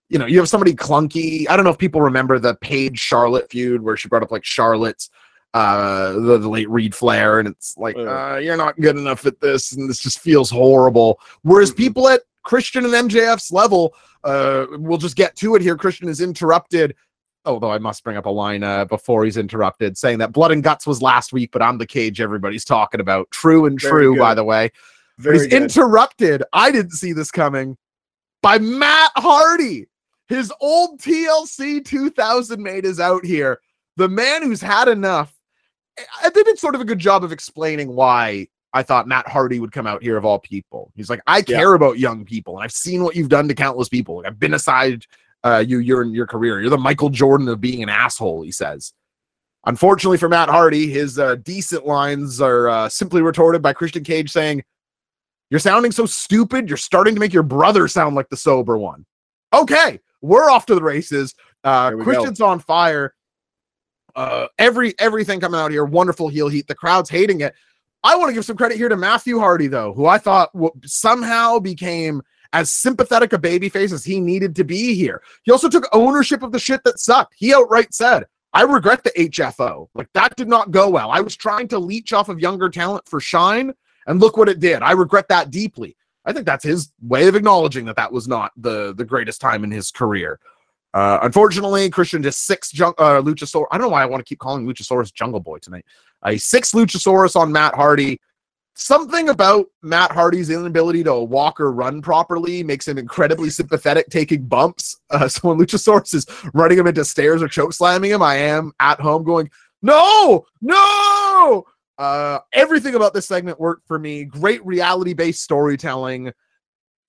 you know you have somebody clunky. I don't know if people remember the Paige Charlotte feud where she brought up like Charlotte's uh the, the late Reid Flair and it's like uh you're not good enough at this and this just feels horrible. Whereas people at Christian and MJF's level uh we'll just get to it here. Christian is interrupted although I must bring up a line uh, before he's interrupted saying that blood and guts was last week but I'm the cage everybody's talking about. True and Very true by the way. Very he's good. interrupted. I didn't see this coming. By Matt Hardy. His old TLC 2000 mate is out here. The man who's had enough I think it's sort of a good job of explaining why I thought Matt Hardy would come out here of all people. He's like, I Yeah. care about young people, and I've seen what you've done to countless people. Like, I've been aside uh, you your your career. You're the Michael Jordan of being an asshole. He says. Unfortunately for Matt Hardy, his uh, decent lines are uh, simply retorted by Christian Cage saying, "You're sounding so stupid. You're starting to make your brother sound like the sober one." Okay, we're off to the races. Uh, we go. Christian's on fire. Uh, every everything coming out here, wonderful heel heat. The crowd's hating it. I want to give some credit here to Matthew Hardy, though, who I thought w- somehow became as sympathetic a babyface as he needed to be here. He also took ownership of the shit that sucked. He outright said, I regret the HFO. Like that did not go well. I was trying to leech off of younger talent for shine, and look what it did. I regret that deeply. I think that's his way of acknowledging that that was not the the greatest time in his career. Uh, unfortunately, Christian just six jung- uh, Luchasaurus. I don't know why I want to keep calling Luchasaurus Jungle Boy tonight. A six Luchasaurus on Matt Hardy. Something about Matt Hardy's inability to walk or run properly makes him incredibly sympathetic taking bumps. [LAUGHS] Uh, so when Luchasaurus is running him into stairs or choke slamming him, I am at home going, no, no. Uh, everything about this segment worked for me. Great reality based storytelling.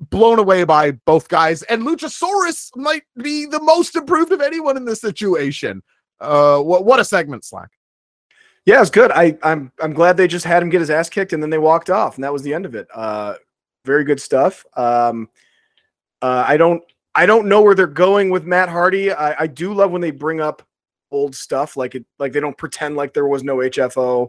Blown away by both guys, and Luchasaurus might be the most improved of anyone in this situation. Uh, what what a segment, Slack. Yeah, it's good. I, I'm I'm glad they just had him get his ass kicked and then they walked off, and that was the end of it. Uh, very good stuff. Um, uh, I don't I don't know where they're going with Matt Hardy. I, I do love when they bring up old stuff, like it like they don't pretend like there was no HFO,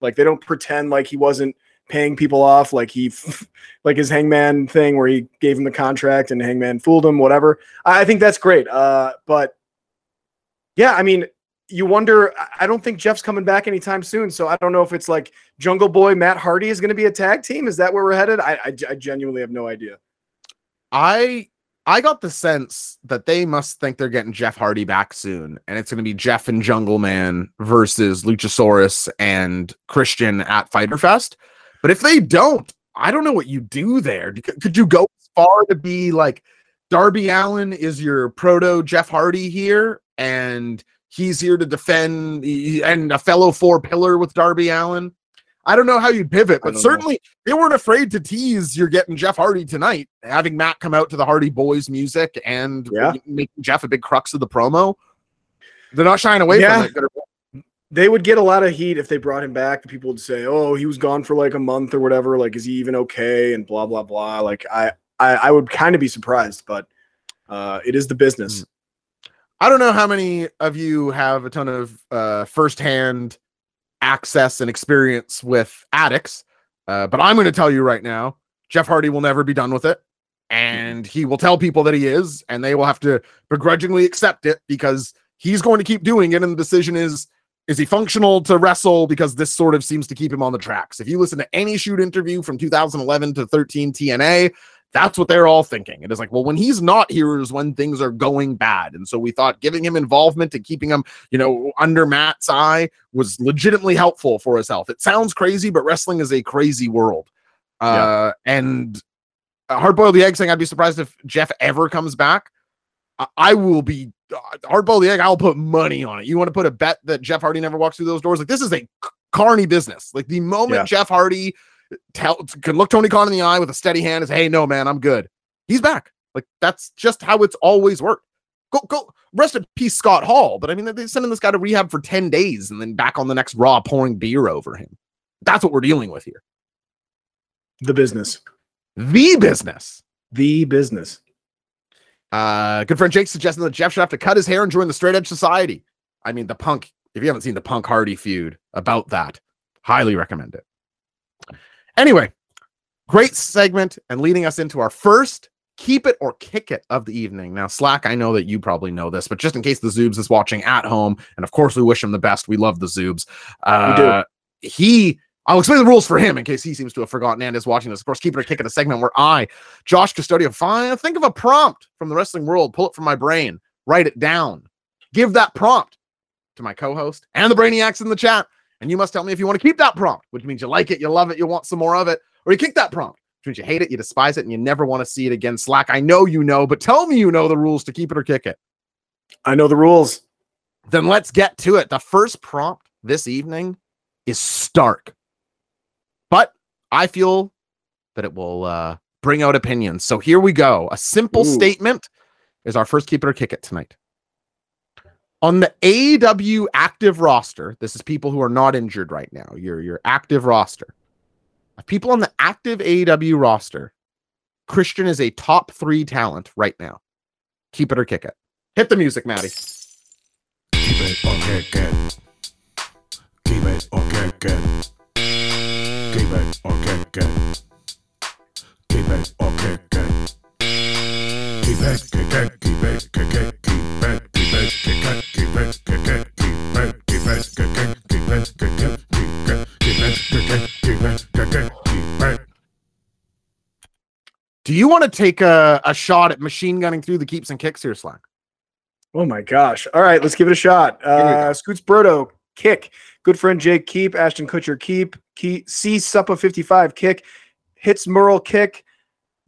like they don't pretend like he wasn't paying people off, like he [LAUGHS] like his Hangman thing where he gave him the contract and Hangman fooled him, whatever. I, think that's great. Uh, but yeah, I mean, you wonder. I- I don't think Jeff's coming back anytime soon, so I don't know if it's like Jungle Boy Matt Hardy is going to be a tag team. Is that where we're headed? I, I, I genuinely have no idea. I I got the sense that they must think they're getting Jeff Hardy back soon, and it's going to be Jeff and Jungle Man versus Luchasaurus and Christian at Fighter Fest. But if they don't, I don't know what you do there. Could you go as far to be like Darby Allin is your proto Jeff Hardy here, and he's here to defend and a fellow four pillar with Darby Allin? I don't know how you'd pivot, but don't know. certainly they weren't afraid to tease you're getting Jeff Hardy tonight, having Matt come out to the Hardy Boys music and Yeah. making Jeff a big crux of the promo. They're not shying away Yeah. from it. good or bad. They would get a lot of heat if they brought him back. People would say, "Oh, he was gone for like a month or whatever. Like, is he even okay?" And blah blah blah. Like, I I, I would kind of be surprised, but uh, it is the business. I don't know how many of you have a ton of uh, firsthand access and experience with addicts, uh, but I'm going to tell you right now, Jeff Hardy will never be done with it, and he will tell people that he is, and they will have to begrudgingly accept it because he's going to keep doing it, and the decision is. Is he functional to wrestle? Because this sort of seems to keep him on the tracks. If you listen to any shoot interview from 2011 to 13 TNA, that's what they're all thinking. It is like, well, when he's not here is when things are going bad. And so we thought giving him involvement and keeping him, you know, under Matt's eye was legitimately helpful for his health. It sounds crazy, but wrestling is a crazy world. Uh, and uh, hard boiled the egg saying I'd be surprised if Jeff ever comes back. I, I will be uh, hard boiled the egg. I'll put money on it. You want to put a bet that Jeff Hardy never walks through those doors? Like this is a carny business. Like the moment Yeah. Jeff Hardy tell can look Tony Khan in the eye with a steady hand and say, "Hey, no, man, I'm good." He's back. Like that's just how it's always worked. Go, go, rest in peace, Scott Hall. But I mean, they're sending this guy to rehab for ten days and then back on the next Raw pouring beer over him. That's what we're dealing with here. The business, The business. the business. Uh, good friend Jake suggesting that Jeff should have to cut his hair and join the Straight Edge Society. I mean, the Punk. If you haven't seen the Punk Hardy feud about that, highly recommend it. Anyway, great segment and leading us into our first keep it or kick it of the evening. Now, Slack, I know that you probably know this, but just in case the Zoobs is watching at home, and of course we wish him the best. We love the Zoobs. Uh, do. He, I'll explain the rules for him in case he seems to have forgotten and is watching this. Of course, keep it or kick it, a segment where I, Josh Custodio, find think of a prompt from the wrestling world, pull it from my brain, write it down, give that prompt to my co-host and the brainiacs in the chat. And you must tell me if you want to keep that prompt, which means you like it, you love it, you want some more of it, or you kick that prompt, which means you hate it, you despise it, and you never want to see it again. Slack, I know you know, but tell me you know the rules to keep it or kick it. I know the rules. Then let's get to it. The first prompt this evening is stark, but I feel that it will uh, bring out opinions. So here we go. A simple Ooh. statement is our first keep it or kick it tonight. On the AW active roster, this is people who are not injured right now. Your your active roster. Of People on the active AEW roster, Christian is a top three talent right now. Keep it or kick it. Hit the music, Maddie. Keep it or kick it. Keep it or kick it. It, keep it. Do you want to take a, a shot at machine gunning through the keeps and kicks here, Slack? Oh my gosh. All right, let's give it a shot. Uh, Scoots Brodo, kick. Good friend Jake, keep. Ashton Kutcher, keep. Key, C Suppa 55, kick. Hits Merle, kick.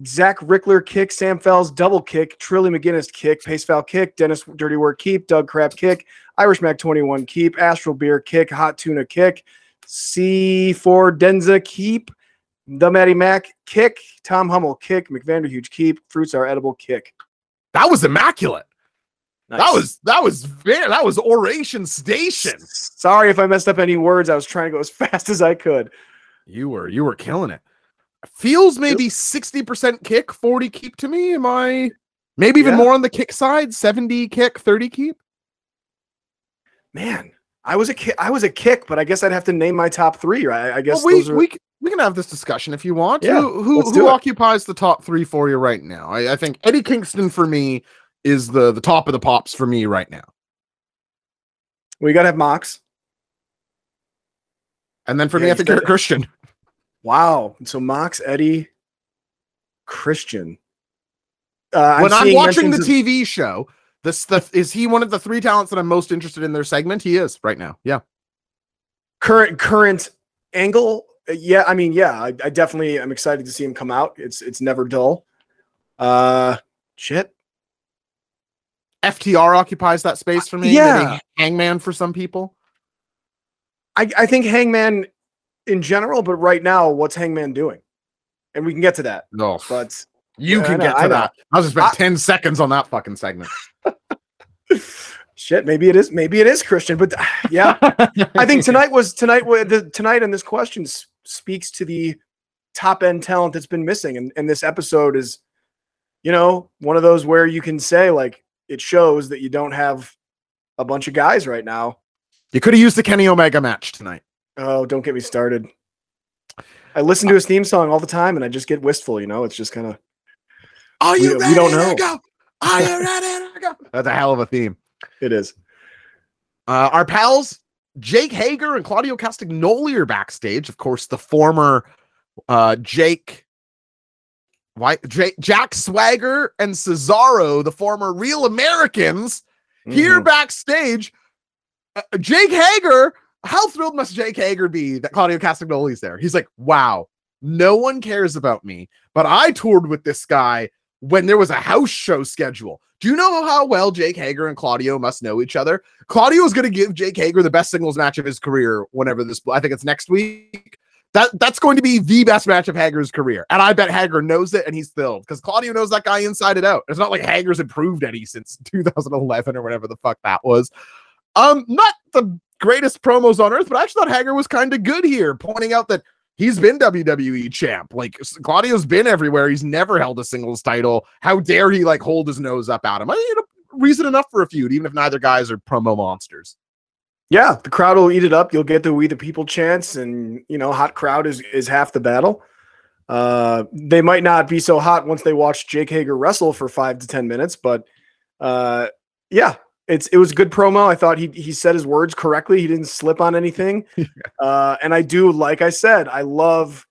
Zach Rickler, kick. Sam Fells, double kick. Trilly McGinnis, kick. Pace Foul, kick. Dennis Dirty Work, keep. Doug Crap, kick. Irish Mac 21, keep. Astral Beer, kick. Hot Tuna, kick. C4 Denza, keep. The Matty Mac, kick. Tom Hummel, kick. McVanderhuge, keep. Fruits are edible, kick. That was immaculate. That was that was very that was oration station. Sorry if I messed up any words. I was trying to go as [LAUGHS] fast as I could. You were you were killing it. Feels maybe 60% kick, 40 keep to me. Am I maybe even Yeah. more on the kick side? 70 kick, 30 keep? Man, I was a kick. I was a kick, but I guess I'd have to name my top three. Right? I guess Well, we, those are. we we can have this discussion if you want. Yeah, who who, who occupies the top three for you right now? I, I think Eddie Kingston for me is the the top of the pops for me right now. we got to have Mox. And then for Yeah, me, I think. Christian. [LAUGHS] Wow. So Mox, Eddie, Christian. Uh, when I'm seeing watching the of- TV show, this the is he one of the three talents that I'm most interested in their segment? He is right now. Yeah. current current angle, uh, yeah. I mean, yeah. I, I definitely am excited to see him come out. It's it's never dull. Uh, shit. FTR occupies that space for me. Yeah. Maybe Hangman for some people. I I think Hangman in general, but right now, what's Hangman doing? And we can get to that. No, But you Yeah, can know, get to know. that. I'll just spend I- 10 seconds on that fucking segment. [LAUGHS] shit, maybe it is. Maybe it is Christian. But [SIGHS] yeah, I think tonight was tonight. The tonight and this question s- speaks to the top end talent that's been missing, and and this episode is, you know, one of those where you can say like it shows that you don't have a bunch of guys right now. you could have used the Kenny Omega match tonight. Oh, don't get me started. I listen to his theme song all the time, and I just get wistful. You know, it's just kind of Are We- you we don't ready know. to go? Are you ready to go? [LAUGHS] That's a hell of a theme. it is. Uh, our pals Jake Hager and Claudio Castagnoli are backstage. Of course, the former uh, Jake, why Jake, Jack Swagger and Cesaro, the former Real Americans, here Mhm. backstage. Uh, Jake Hager, how thrilled must Jake Hager be that Claudio Castagnoli's there? He's like, wow, no one cares about me, but I toured with this guy when there was a house show schedule. Do you know how well Jake Hager and Claudio must know each other? Claudio is going to give Jake Hager the best singles match of his career whenever this, I think it's next week. That that's going to be the best match of Hager's career. And I bet Hager knows it and he's thrilled because Claudio knows that guy inside and out. It's not like Hager's improved any since [LAUGHS] 2011 or whatever the fuck that was. Um, not the greatest promos on earth, but I actually thought Hager was kind of good here, pointing out that he's been WWE champ. Like Claudio's been everywhere. He's never held a singles title. How dare he like hold his nose up at him? I you know, reason enough for a feud, even if neither guys are promo monsters. Yeah, the crowd will eat it up. You'll get the "We the People" chants, and you know, hot crowd is is half the battle. Uh, they might not be so hot once they watch Jake Hager wrestle for five to ten minutes, but uh, yeah, it's it was a good promo. I thought he he said his words correctly. He didn't slip on anything, [LAUGHS] uh, and I do like I said, I love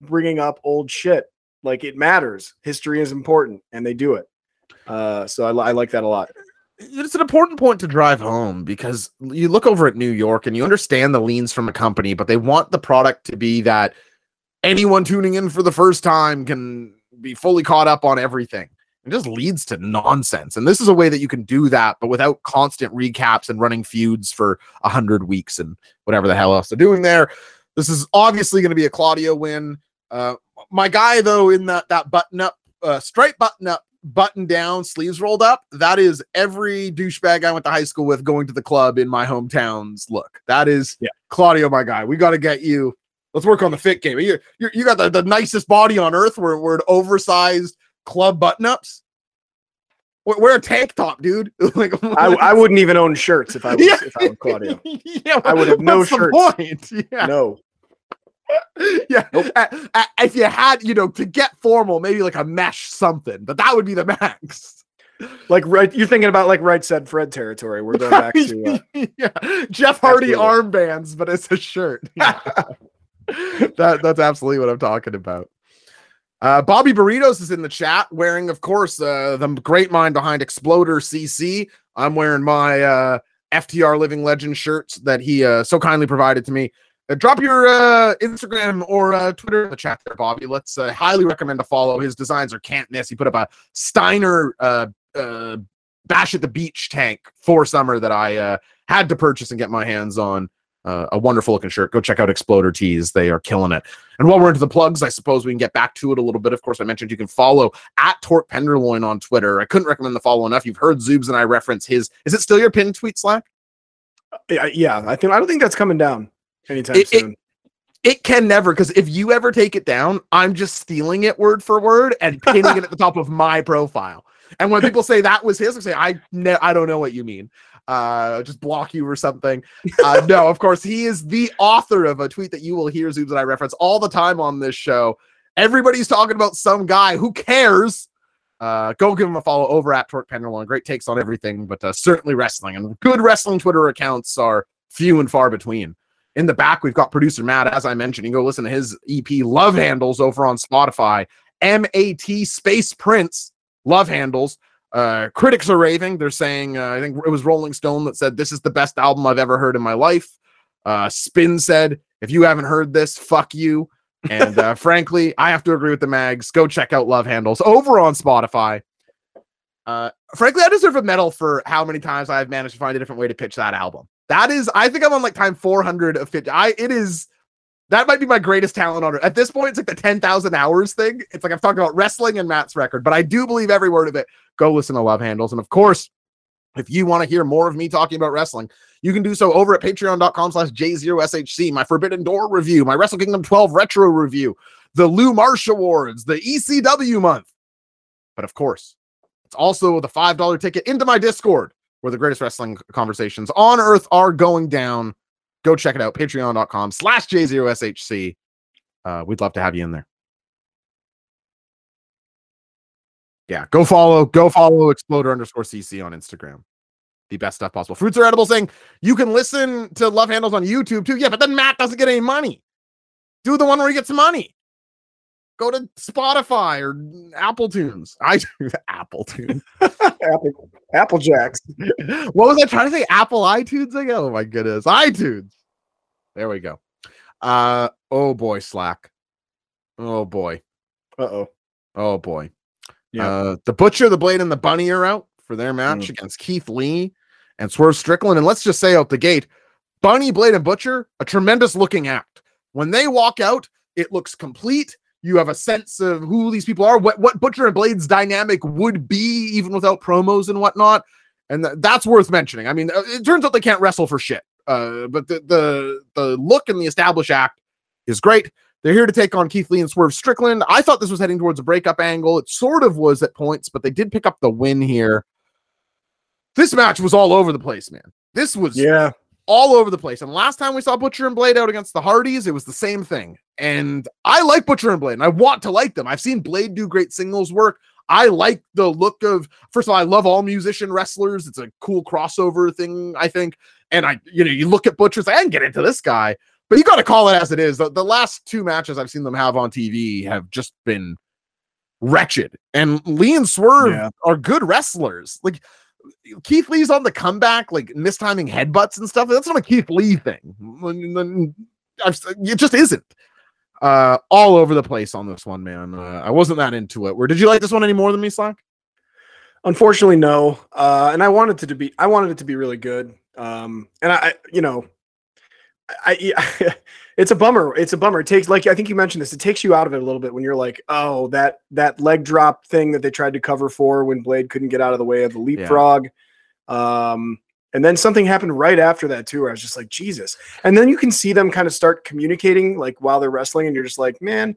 bringing up old shit. Like it matters. History is important, and they do it. Uh, so I, I like that a lot. It's an important point to drive home because you look over at New York and you understand the leans from a company, but they want the product to be that anyone tuning in for the first time can be fully caught up on everything. It just leads to nonsense. And this is a way that you can do that, but without constant recaps and running feuds for a hundred weeks and whatever the hell else they're doing there. This is obviously going to be a Claudio win. Uh, my guy, though, in that that button up, uh, stripe button up, button down, sleeves rolled up. That is every douchebag I went to high school with going to the club in my hometowns. Look, that is Yeah. Claudio, my guy. We got to get you. Let's work on the fit game. You you you got the, the nicest body on earth. We're we're an oversized club button ups. wear, a tank top, dude. [LAUGHS] like I, I wouldn't even own shirts if I was [LAUGHS] Yeah. if I were Claudio. [LAUGHS] yeah, I would have no shirts. point? Yeah, No. [LAUGHS] yeah. A- if you had, you know, to get formal, maybe like a mesh something, but that would be the [LAUGHS] max. Like right you're thinking about like right said Fred territory. We're going back to uh, [LAUGHS] yeah, Jeff Hardy armbands, but it's a shirt. Yeah. that that's absolutely what I'm talking about. Uh, Bobby Burritos is in the chat, wearing, of course, uh, the great mind behind Exploder CC. I'm wearing my uh, FTR Living Legend shirts that he uh, so kindly provided to me. Uh, drop your uh, Instagram or uh, Twitter in the chat there, Bobby. Let's uh, highly recommend to follow. His designs are can't miss. He put up a Steiner uh, uh, Bash at the Beach tank for summer that I had to purchase and get my hands on. A wonderful looking shirt. Go check out Exploder Tees. They are killing it. And while we're into the plugs, I suppose we can get back to it a little bit. Of course, I mentioned you can follow at Torque Penderloin on Twitter. I couldn't recommend the follow enough. You've heard Zoobs and I reference his. Is it still your pin tweet Slack? yeah, I think I don't think that's coming down anytime It- it- soon. It can never, because if you ever take it down, I'm just stealing it word for word and pinning it at the top of my profile. And when people say that was his, I say, I ne- I don't know what you mean. Uh, just block you or something. Uh, no, of course, he is the author of a tweet that you will hear Zoobs that I reference all the time on this show. Everybody's talking about some guy. Who cares? Uh, go give him a follow over at Torque Penderloin. Great takes on everything, but uh, certainly wrestling and good wrestling Twitter accounts are few and far between. In the back, we've got producer Matt. As I mentioned, you go listen to his EP Love Handles over on Spotify. M A T Space Prince Love Handles. Uh, critics are raving. They're saying, uh, I think it was Rolling Stone that said, This is the best album I've ever heard in my life. Uh, Spin said, If you haven't heard this, fuck you. And uh, [LAUGHS] frankly, I have to agree with the mags. Go check out Love Handles over on Spotify. Uh, frankly, I deserve a medal for how many times I've managed to find a different way to pitch that album. That is, I think I'm on like time 400 of 50. I, it is, that might be my greatest talent on it. At this point, it's like the 10,000 hours thing. It's like I've talked about wrestling and Matt's record, but I do believe every word of it. Go listen to Love Handles. And of course, if you want to hear more of me talking about wrestling, you can do so over at patreon.com slash J0SHC, my Forbidden Door review, my Wrestle Kingdom 12 retro review, the Lou Marsh Awards, the ECW month. But of course, it's also the $5 ticket into my Discord where the greatest wrestling conversations on earth are going down. Go check it out, patreon.com slash J0SHC. Uh, we'd love to have you in there. Yeah, go follow, go follow Exploder underscore CC on Instagram. The best stuff possible. Fruits are edible saying you can listen to Love Handles on YouTube too. Yeah, but then Matt doesn't get any money. Do the one where he gets money. Go to Spotify or Apple Tunes. I [LAUGHS] Apple Tunes. [LAUGHS] Apple, Apple Jacks. what was I trying to say? Apple iTunes again? Oh my goodness. iTunes. There we go. Uh oh boy, Slack. Oh boy. Uh oh. Oh boy. Yeah. Uh the Butcher, the Blade, and the Bunny are out for their match against Keith Lee and Swerve Strickland. And let's just say out the gate, Bunny, Blade, and Butcher, a tremendous looking act. When they walk out, it looks complete. You have a sense of who these people are, what, what Butcher and Blade's dynamic would be, even without promos and whatnot. And th- that's worth mentioning. I mean, uh, it turns out they can't wrestle for shit. Uh, but the, the the look and the established act is great. They're here to take on Keith Lee and Swerve Strickland. I thought this was heading towards a breakup angle. It sort of was at points, but they did pick up the win here. This match was all over the place, man. This was Yeah. All over the place. And last time we saw Butcher and Blade out against the Hardys, it was the same thing. And I like Butcher and Blade, and I want to like them. I've seen Blade do great singles work. I like the look of, first of all, I love all musician wrestlers. It's a cool crossover thing, I think. And I, you know, you look at Butcher's, I can get into this guy, but you got to call it as it is. The, the last two matches I've seen them have on TV have just been wretched. And Lee and Swerve Yeah. are good wrestlers. Like, Keith Lee's on the comeback, like mistiming headbutts and stuff. That's not a Keith Lee thing. It just isn't. Uh, all over the place on this one, man. Uh, I wasn't that into it. Where did you like this one any more than me, Slack? Unfortunately, no. Uh, and I wanted it to be. I wanted it to be really good. Um, and I, I- you know, I, I [LAUGHS] it's a bummer. It's a bummer. It takes like I think you mentioned this. It takes you out of it a little bit when you're like, oh, that that leg drop thing that they tried to cover for when Blade couldn't get out of the way of the leapfrog. Um, and then something happened right after that too, where I was just like, Jesus. And then you can see them kind of start communicating like while they're wrestling, and you're just like, man,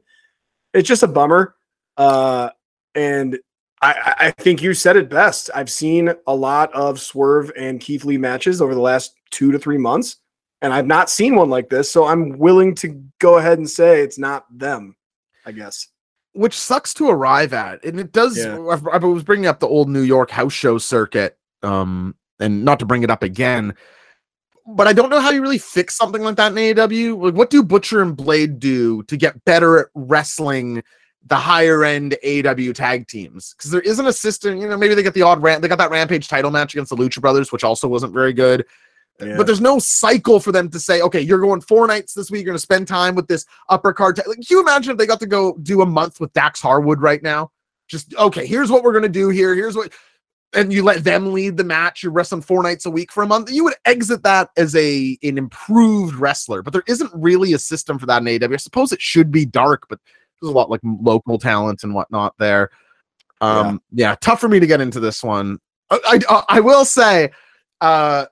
it's just a bummer. Uh, and I- I think you said it best. I've seen a lot of Swerve and Keith Lee matches over the last two to three months, and I've not seen one like this. So I'm willing to go ahead and say it's not them. I guess. which sucks to arrive at and it does Yeah. I, I was bringing up the old new york house show circuit um and not to bring it up again but i don't know how you really fix something like that in aew like what do butcher and blade do to get better at wrestling the higher end aw tag teams because there isn't a system you know maybe they get the odd they got that rampage title match against the lucha brothers which also wasn't very good Yeah. but there's no cycle for them to say, okay, you're going four nights this week. You're going to spend time with this upper card. ta- Like, can you imagine if they got to go do a month with Dax Harwood right now? Just okay. Here's what we're going to do here. Here's what, and you let them lead the match. You wrestle them four nights a week for a month. You would exit that as a an improved wrestler, but there isn't really a system for that in AW. I suppose it should be dark, but there's a lot like local talent and whatnot there. Um, yeah, tough for me to get into this one. I I, I will say, uh,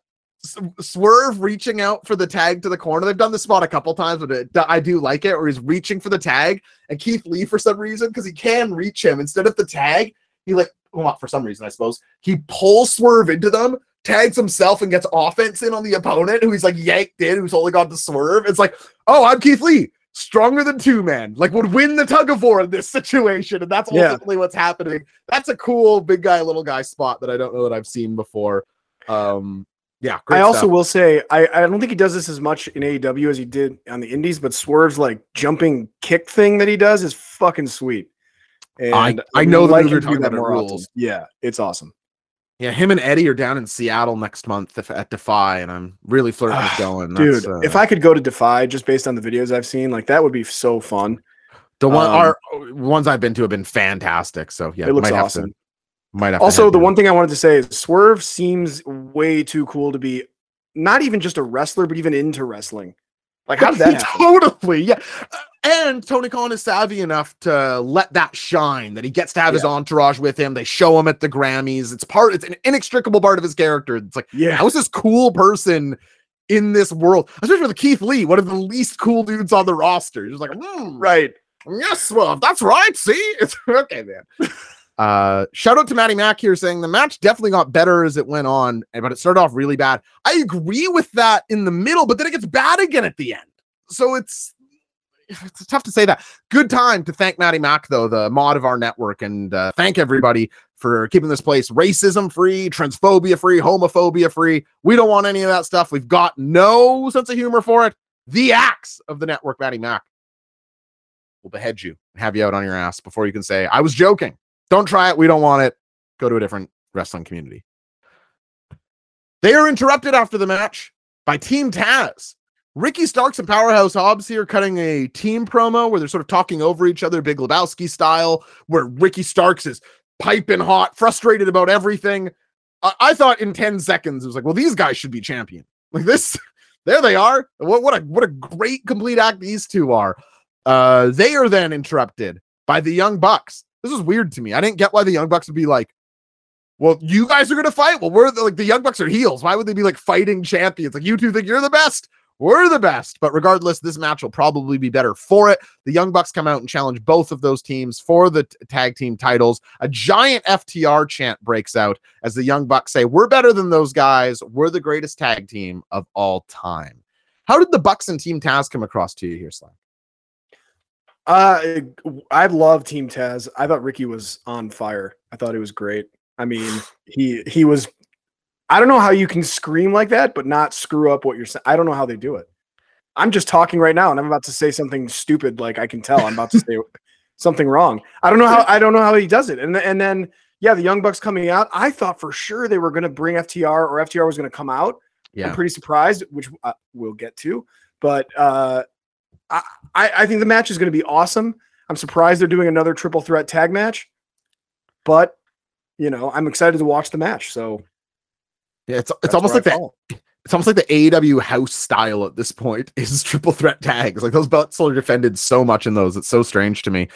Swerve reaching out for the tag to the corner. They've done this spot a couple times, but it, I do like it. Where he's reaching for the tag, and Keith Lee, for some reason, because he can reach him instead of the tag, he like, well, for some reason, I suppose, he pulls Swerve into them, tags himself, and gets offense in on the opponent, who he's like yanked in, who's only got to Swerve. It's like, oh, I'm Keith Lee. Stronger than two man, like would win the tug of war in this situation, and that's Yeah. ultimately what's happening. That's a cool big guy, little guy spot that I don't know that I've seen before. Um, yeah, I also stuff. will say I, I don't think he does this as much in AEW as he did on the Indies, but Swerve's like jumping kick thing that he does is fucking sweet. And I- I know the like move you're do talking that about, it more often. rules. Yeah, it's awesome. Yeah, him and Eddie are down in Seattle next month at Defy, and I'm really flirting with going. Dude, uh, if I could go to Defy just based on the videos I've seen, like that would be so fun. the one um, our ones I've been to have been fantastic. So yeah, it looks awesome. to- might have Also, the one thing I wanted to say is Swerve seems way too cool to be not even just a wrestler, but even into wrestling. Like, how did that [LAUGHS] happen? totally, yeah. Uh, And Tony Khan is savvy enough to let that shine. That he gets to have his entourage with him. They show him at the Grammys. It's part. It's an inextricable part of his character. It's like Yeah. how is this cool person in this world, especially with Keith Lee, one of the least cool dudes on the roster. He's like, hmm, Right. Yes, well, that's right. See, [LAUGHS] it's okay, man. [LAUGHS] Uh, shout out to Matty Mack here saying the match definitely got better as it went on, but it started off really bad. I agree with that in the middle, but then it gets bad again at the end. So it's it's tough to say that. Good time to thank Matty Mack though, the mod of our network, and uh, thank everybody for keeping this place racism free, transphobia free, homophobia free. We don't want any of that stuff. We've got no sense of humor for it. The axe of the network, Matty Mack will behead you and have you out on your ass before you can say, I was joking. Don't try it. We don't want it. Go to a different wrestling community. They are interrupted after the match by Team Taz. Ricky Starks and Powerhouse Hobbs here cutting a team promo where they're sort of talking over each other, Big Lebowski style, where Ricky Starks is piping hot, frustrated about everything. I, I thought in 10 seconds, it was like, well, these guys should be champion. Like this, [LAUGHS] there they are. What, what a what a great complete act these two are. Uh, they are then interrupted by the Young Bucks. This is weird to me. I didn't get why the Young Bucks would be like, well, you guys are gonna fight. Well, we're the, like the Young Bucks are heels. Why would they be like fighting champions? Like you two think you're the best. We're the best. But regardless, this match will probably be better for it. The Young Bucks come out and challenge both of those teams for the t- tag team titles. A giant FTR chant breaks out as the Young Bucks say, We're better than those guys. We're the greatest tag team of all time. How did the Bucks and Team Taz come across to you here, Slack? Uh, I love Team Taz. I thought Ricky was on fire. I thought he was great. I mean, [SIGHS] he he was. I don't know how you can scream like that, but not screw up what you're saying. I don't know how they do it. I'm just talking right now, and I'm about to say something stupid. Like I can tell I'm about to say [LAUGHS] something wrong. I don't know how. I don't know how he does it. And and then yeah, the Young Bucks coming out. I thought for sure they were going to bring FTR or FTR was going to come out. Yeah. I'm pretty surprised, which uh, we'll get to. But uh, I, I think the match is going to be awesome. I'm surprised they're doing another triple threat tag match, but you know I'm excited to watch the match. So Yeah, it's it's almost like that. [LAUGHS] It's almost like the AEW house style at this point [LAUGHS] is triple threat tags. Like those belts are defended so much in those. It's so strange to me.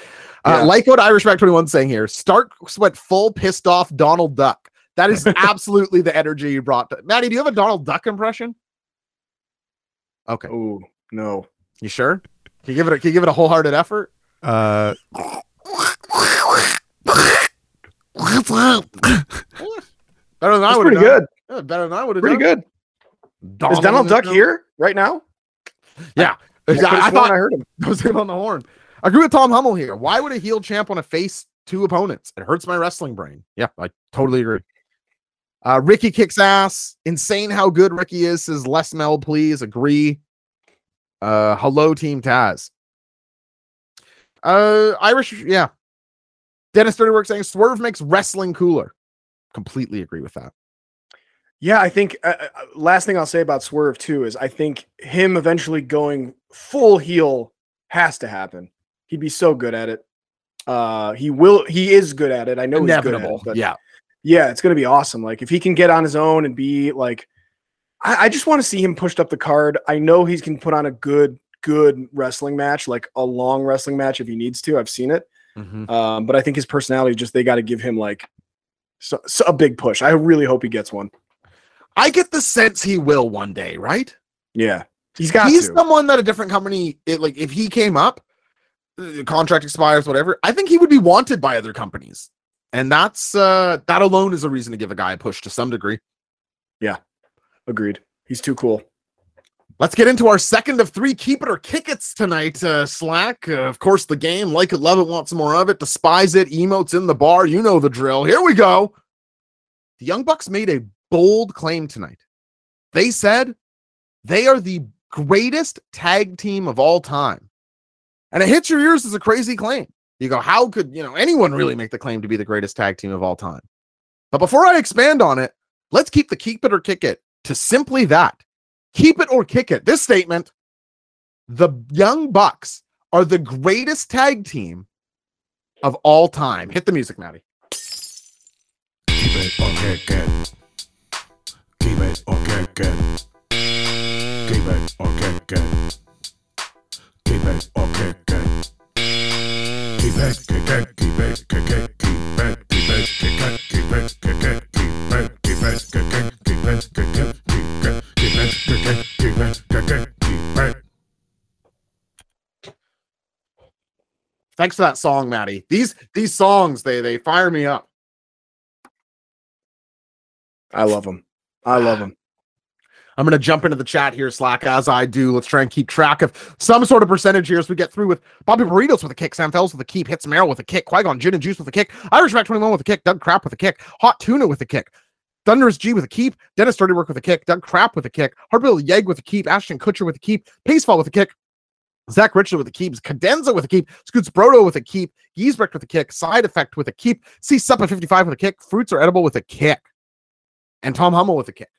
Uh, Like what Irish Mac 21 saying here, Stark went full pissed off Donald Duck. That is [LAUGHS] absolutely the energy you brought. To- Maddie, do you have a Donald Duck impression? Okay, Oh no, you sure? Can you give it? A, can you give it a wholehearted effort? Uh, Better than I That's would pretty good. Yeah, better than I would have Pretty done. good. Is Donald Duck here right now? Yeah. I, I, I thought I heard him. [LAUGHS] I was him on the horn. I agree with Tom Hummel here. Why would a heel champ want to face two opponents? It hurts my wrestling brain. Yeah, I totally agree. Uh, Ricky kicks ass. Insane how good Ricky is. Says Les Mel, please agree. Uh, hello, Team Taz. Uh, Irish, yeah. Dennis Dirty Work saying Swerve makes wrestling cooler. Completely agree with that. Yeah, I think uh, uh, last thing I'll say about Swerve too is I think him eventually going full heel has to happen. He'd be so good at it. Uh, he will. He is good at it. I know he's good at Inevitable. it. But yeah. yeah, it's gonna be awesome. Like if he can get on his own and be like, I, I just want to see him pushed up the card. I know he can put on a good, good wrestling match, like a long wrestling match if he needs to. I've seen it. Mhm. Um, but I think his personality just they got to give him like so, so a big push. I really hope he gets one. I get the sense he will one day, right? Yeah, he's got he's to. someone that a different company it, like if he came up the contract expires whatever i think he would be wanted by other companies and that's uh that alone is a reason to give a guy a push to some degree Agreed. He's too cool. let's get into our second of three keep it or kick it's tonight uh slack. Uh, of course the game like it love it want some more of it. Despise it emotes in the bar you know the drill. Here we go. The young bucks made a bold claim tonight. They said they are the greatest tag team of all time. And it hits your ears as a crazy claim. You go how could you know anyone really make the claim to be the greatest tag team of all time? But before i expand on it let's keep the keep it or kick it to simply that keep it or kick it. This statement the Young Bucks are the greatest tag team of all time. Hit the music, Maddie. Keep it or kick it. Keep it or kick it. Keep it or kick it. Keep it or kick it. Keep it, kick it, keep it, kick it, keep it, keep it, kick it, keep it, kick it, keep it, keep it, kick it, keep it, kick it, keep it, keep it, kick it, keep it, kick it, keep it. Thanks for that song, Maddie. These these songs they they fire me up. I love them. I love them. I'm going to jump into the chat here, Slack, as I do. Let's try and keep track of some sort of percentage here as we get through with Bobby Burritos with a kick, Sam Fells with a keep, Hits Merrill with a kick, Qui Gon Gin and Juice with a kick, Irish Mac 21 with a kick, Doug Crap with a kick, Hot Tuna with a kick, Thunderous G with a keep, Dennis Dirty Work with a kick, Doug Crap with a kick, Hardbill Yeg with a keep, Ashton Kutcher with a keep, Pacefall with a kick, Zach Richard with a keep, Cadenza with a keep, Scoots Brodo with a keep, Giesbrecht with a kick, Side Effect with a keep, C Suppa 55 with a kick, Fruits are edible with a kick, and Tom Hummel with a kick.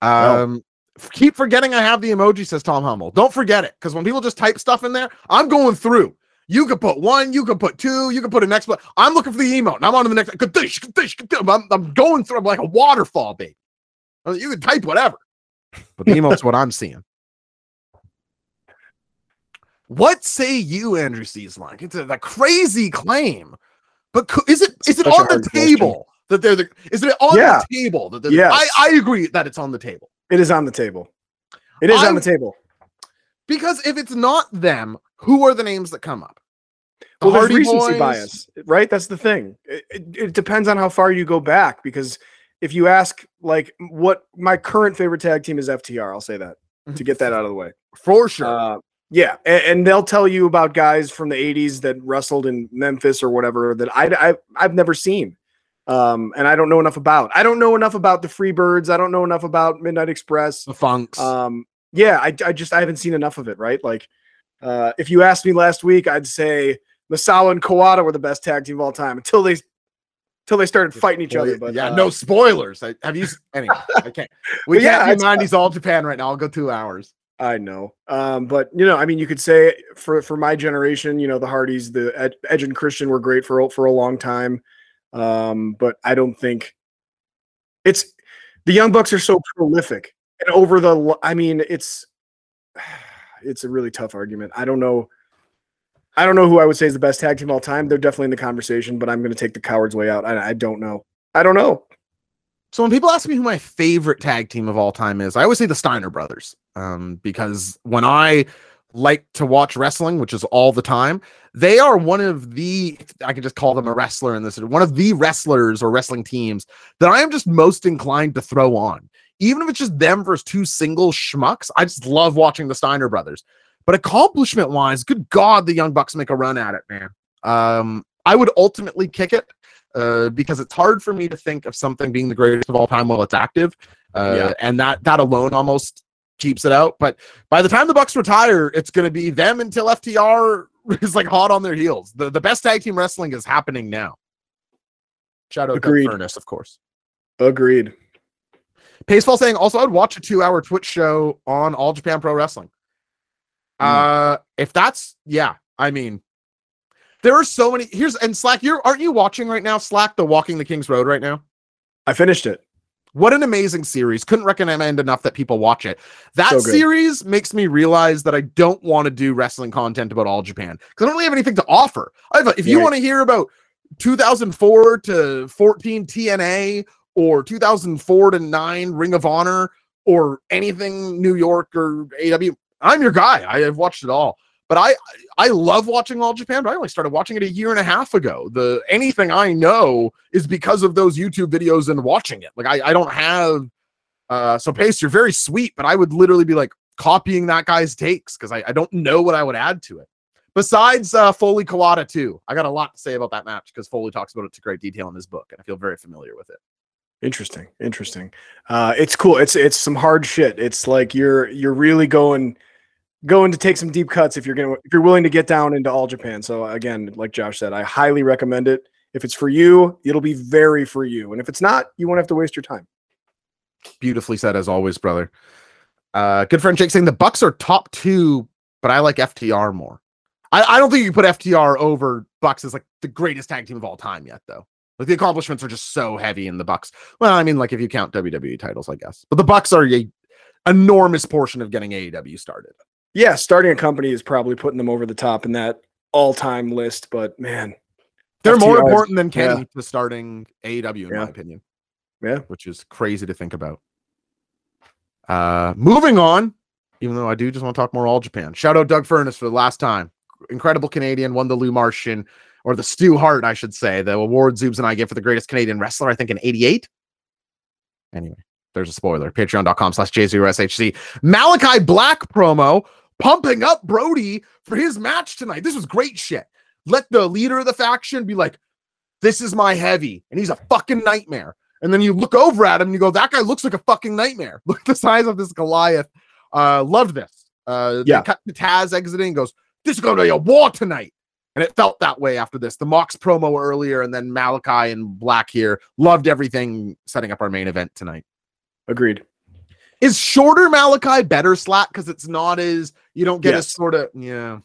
Um, f- keep forgetting I have the emoji, says Tom Hummel. Don't forget it because when people just type stuff in there, I'm going through. You could put one, you could put two, you could put a next one. I'm looking for the emote and I'm on to the next. I'm, I'm going through. I'm like a waterfall, baby. Uh, You can type whatever, but the emote's what I'm seeing. What say you, Andrew Seaslunk? It's a, a crazy claim, but co- is it is it Such on the hard question. table that they're the? Is it on Yeah. the table that they're? Yes. I I agree that it's on the table. It is on the table. It is I- on the table. Because if it's not them, who are the names that come up? The Well, there's Hardy recency Boys? bias, right? That's the thing. It, it, it depends on how far you go back. Because if you ask, like, what my current favorite tag team is FTR, I'll say that to get that out of the way. for sure. Uh, yeah, and, and they'll tell you about guys from the '80s that wrestled in Memphis or whatever that I, I I've never seen, um, and I don't know enough about. I don't know enough about the Freebirds. I don't know enough about Midnight Express. the Funks. Um, yeah, I, I just I haven't seen enough of it. Right, like uh, if you asked me last week, I'd say Misawa and Kawada were the best tag team of all time until they until they started fighting each other. But yeah, uh, no spoilers. I, have you? Anyway, I can't. [LAUGHS] We yeah, can't do it's- '90s all Japan right now. I'll go two hours. I know. Um, but you know, I mean, you could say for for my generation, you know, the Hardys, the Ed, Edge and Christian were great for a- for a long time. Um, but I don't think it's the Young Bucks are so prolific and over the. I mean, it's it's a really tough argument. I don't know. I don't know who I would say is the best tag team of all time. They're definitely in the conversation, but I'm going to take the coward's way out. I, I don't know. I don't know. So when people ask me who my favorite tag team of all time is, I always say the Steiner brothers. Um, because when I like to watch wrestling, which is all the time, they are one of the I can just call them a wrestler in this one of the wrestlers or wrestling teams that I am just most inclined to throw on. Even if it's just them versus two single schmucks, I just love watching the Steiner brothers. But accomplishment wise, good God, the Young Bucks make a run at it, man. Um, I would ultimately kick it uh, because it's hard for me to think of something being the greatest of all time while it's active. Uh, Yeah. and that that alone almost keeps it out. But by the time the Bucks retire, it's going to be them until FTR [LAUGHS] is like hot on their heels. The the best tag team wrestling is happening now. Shout out Agreed. to Furnace, of course. Agreed. Pacefall saying also I'd watch a two hour Twitch show on All Japan Pro Wrestling. Uh if that's yeah, I mean there are so many here's and Slack, you're aren't you watching right now? Slack the Walking the King's Road right now? I finished it. What an amazing series. Couldn't recommend enough that people watch it. That So series makes me realize that I don't want to do wrestling content about all Japan because I don't really have anything to offer. I have a- if you Right. want to hear about 2004 to 14 TNA or 2004 to 9 Ring of Honor or anything New York or AW, I'm your guy. I have watched it all. But I I love watching All Japan, but I only started watching it a year and a half ago. The anything I know is because of those YouTube videos and watching it. Like I, I don't have uh so Pace, you're very sweet, but I would literally be like copying that guy's takes because I, I don't know what I would add to it. Besides uh Foley Kawada too. I got a lot to say about that match because Foley talks about it to great detail in his book, and I feel very familiar with it. Interesting. Interesting. Uh, it's cool. It's it's some hard shit. It's like you're you're really going going to take some deep cuts if you're gonna if you're willing to get down into all Japan. So again, like Josh said, I highly recommend it. If it's for you, it'll be very for you. And if it's not, you won't have to waste your time. Beautifully said as always, brother. Uh good friend Jake saying the Bucks are top two, but I like FTR more. I, I don't think you put FTR over Bucks as like the greatest tag team of all time yet, though. Like the accomplishments are just so heavy in the Bucks. Well, I mean, like if you count WWE titles, I guess. But the Bucks are a enormous portion of getting AEW started. Yeah, starting a company is probably putting them over the top in that all-time list, but man, They're more FTR important than Kenny yeah. to starting AEW, in my opinion. Yeah. Which is crazy to think about. Uh moving on, even though I do just want to talk more all Japan. Shout out Doug Furnas for the last time. Incredible Canadian, won the Lou Marsh, or the Stu Hart, I should say, the award Zoobs and I get for the greatest Canadian wrestler, I think in 88. Anyway, there's a spoiler. Patreon.com slash J0SHC. Malachi Black promo pumping up Brody for his match tonight. This was great shit. Let the leader of the faction be like, this is my heavy, and he's a fucking nightmare. And then you look over at him and you go, that guy looks like a fucking nightmare. [LAUGHS] Look at the size of this Goliath. Uh, loved this. Uh, they Yeah. cut the Taz exiting goes, this is going to be a war tonight. And it felt that way after this. The Mox promo earlier, and then Malachi and Black here. Loved everything setting up our main event tonight. agreed. Is shorter Malachi better Slack because it's not as you don't get Yes. sort of yeah.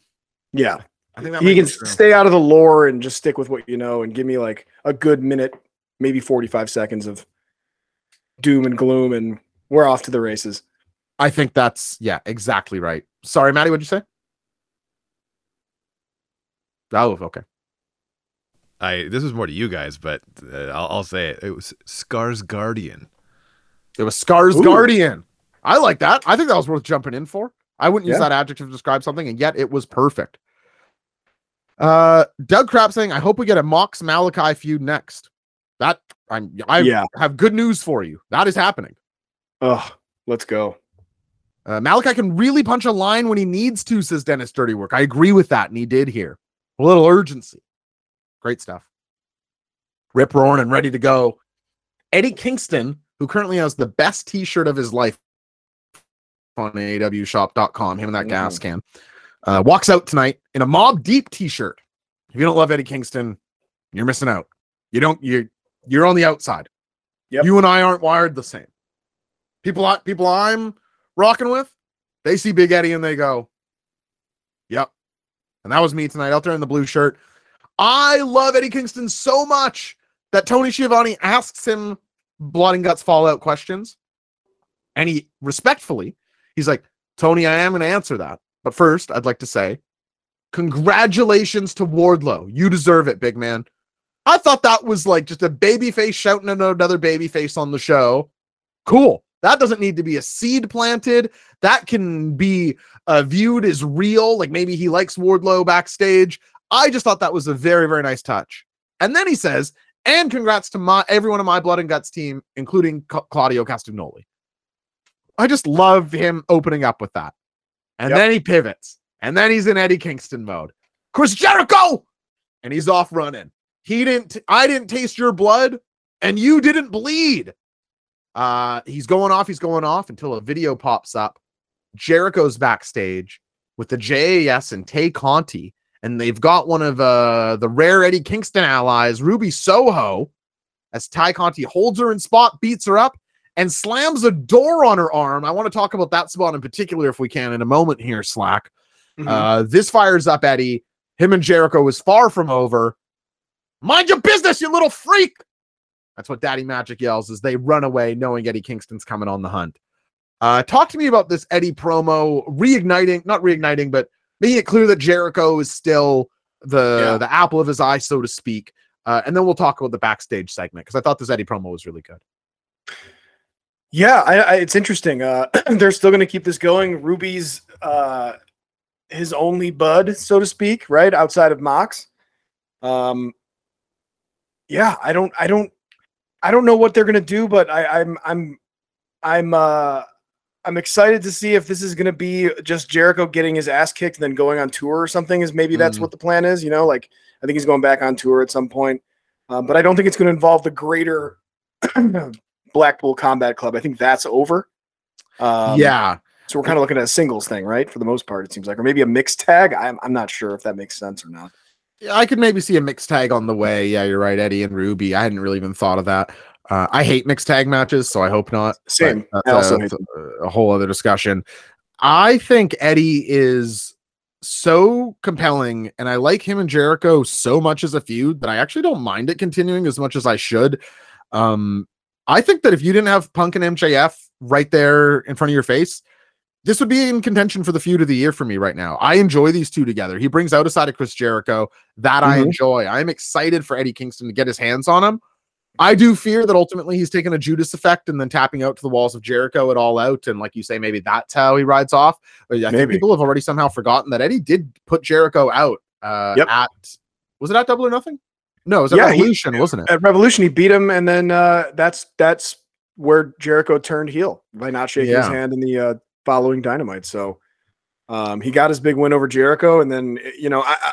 Yeah. I think that He can stay out of the lore and just stick with what you know and give me like a good minute, maybe 45 seconds of doom and gloom and we're off to the races. I think that's yeah, exactly right. Sorry, Maddie, what'd you say? Oh, okay. I this was more to you guys, but uh, I'll, I'll say it. It was Scars Guardian. It was Scars Ooh. Guardian. I like that. I think that was worth jumping in for. I wouldn't use that adjective to describe something, and yet it was perfect. Uh, Doug Crap saying, "I hope we get a Mox Malachi feud next." That I'm I Yeah. have good news for you. That is happening. Oh, let's go. Uh, Malachi can really punch a line when he needs to, says Dennis Dirty Work. I agree with that, and he did here. A little urgency. Great stuff. Rip roaring and ready to go. Eddie Kingston, who currently has the best t-shirt of his life on awshop.com, him and that gas can, uh, walks out tonight in a Mobb Deep t-shirt. If you don't love Eddie Kingston, you're missing out. You don't you you're on the outside. Yep. You and I aren't wired the same. People I people I'm rocking with, they see Big Eddie and they go. And that was me tonight out there in the blue shirt. I love Eddie Kingston so much that Tony Schiavone asks him blood and guts fallout questions. And he respectfully, he's like, Tony, I am going to answer that. But first, I'd like to say, congratulations to Wardlow. You deserve it, big man. I thought that was like just a baby face shouting at another baby face on the show. Cool. That doesn't need to be a seed planted. That can be uh, viewed as real. Like maybe he likes Wardlow backstage. I just thought that was a very, very nice touch. And then he says, and congrats to my everyone on my blood and guts team, including Ca- Claudio Castagnoli. I just love him opening up with that. And Yep. then he pivots. And then he's in Eddie Kingston mode. Chris Jericho! And he's off running. He didn't, I didn't taste your blood, and you didn't bleed. Uh, he's going off, he's going off until a video pops up. Jericho's backstage with the JAS and Tay Conti, and they've got one of uh the rare Eddie Kingston allies, Ruby Soho, as Tay Conti holds her in spot, beats her up, and slams a door on her arm. I want to talk about that spot in particular if we can in a moment here, Slack. Mhm. Uh, this fires up Eddie. Him and Jericho is far from over. Mind your business, you little freak. That's what Daddy Magic yells as they run away, knowing Eddie Kingston's coming on the hunt. Uh, talk to me about this Eddie promo reigniting, not reigniting, but making it clear that Jericho is still the Yeah. the apple of his eye, so to speak. Uh, and then we'll talk about the backstage segment because I thought this Eddie promo was really good. Yeah, I, I, it's interesting. Uh, [CLEARS THROAT] they're still going to keep this going. Ruby's uh, his only bud, so to speak, right outside of Mox. Um, yeah, I don't, I don't, I don't know what they're going to do, but I, I'm, I'm, I'm, uh, I'm excited to see if this is going to be just Jericho getting his ass kicked and then going on tour or something. Is maybe that's Mm. what the plan is. You know, like I think he's going back on tour at some point, um, but I don't think it's going to involve the greater [CLEARS THROAT] Blackpool Combat Club. I think that's over. Um, yeah, So we're kind of looking at a singles thing, right? For the most part, it seems like, or maybe a mixed tag. I'm, I'm not sure if that makes sense or not. I could maybe see a mixed tag on the way. Yeah, you're right, Eddie and Ruby. I hadn't really even thought of that. Uh, I hate mixed tag matches, so I hope not. Same. that's I also a, hate that's a, a whole other discussion. I think Eddie is so compelling, and I like him and Jericho so much as a feud that I actually don't mind it continuing as much as I should. Um, I think that if you didn't have Punk and MJF right there in front of your face, this would be in contention for the feud of the year for me right now. I enjoy these two together. He brings out a side of Chris Jericho that I Mhm. enjoy. I'm excited for Eddie Kingston to get his hands on him. I do fear that ultimately he's taking a Judas effect and then tapping out to the walls of Jericho at all out. And like you say, maybe that's how he rides off. I think people have already somehow forgotten that Eddie did put Jericho out uh, Yep. at, was it at Double or Nothing? No, it was at Yeah, he- Revolution, wasn't it? At Revolution, he beat him, and then uh, that's that's where Jericho turned heel by not shaking his hand in the uh, following Dynamite. So um, he got his big win over Jericho, and then you know, I, I,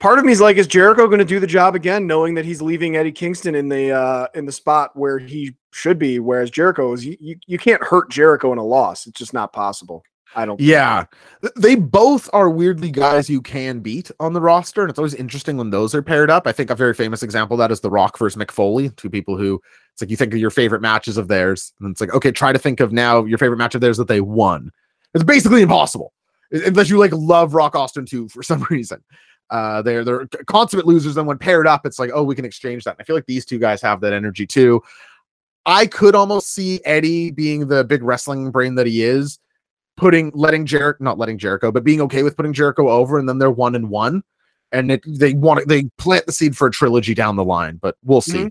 part of me is like, is Jericho going to do the job again, knowing that he's leaving Eddie Kingston in the uh, in the spot where he should be, whereas Jericho is you, you, you can't hurt Jericho in a loss. It's just not possible. I don't. Yeah. Th- They both are weirdly guys you can beat on the roster. And it's always interesting when those are paired up. I think a very famous example of that is The Rock versus Mick Foley, two people who it's like you think of your favorite matches of theirs. And it's like, okay, try to think of now your favorite match of theirs that they won. It's basically impossible unless you like love Rock Austin too for [LAUGHS] some reason. Uh, they're they're consummate losers. And when paired up, it's like, oh, we can exchange that. And I feel like these two guys have that energy too. I could almost see Eddie being the big wrestling brain that he is, putting letting Jericho not letting Jericho, but being okay with putting Jericho over, and then they're one and one, and it, they want to, they plant the seed for a trilogy down the line. But we'll see. Mhm.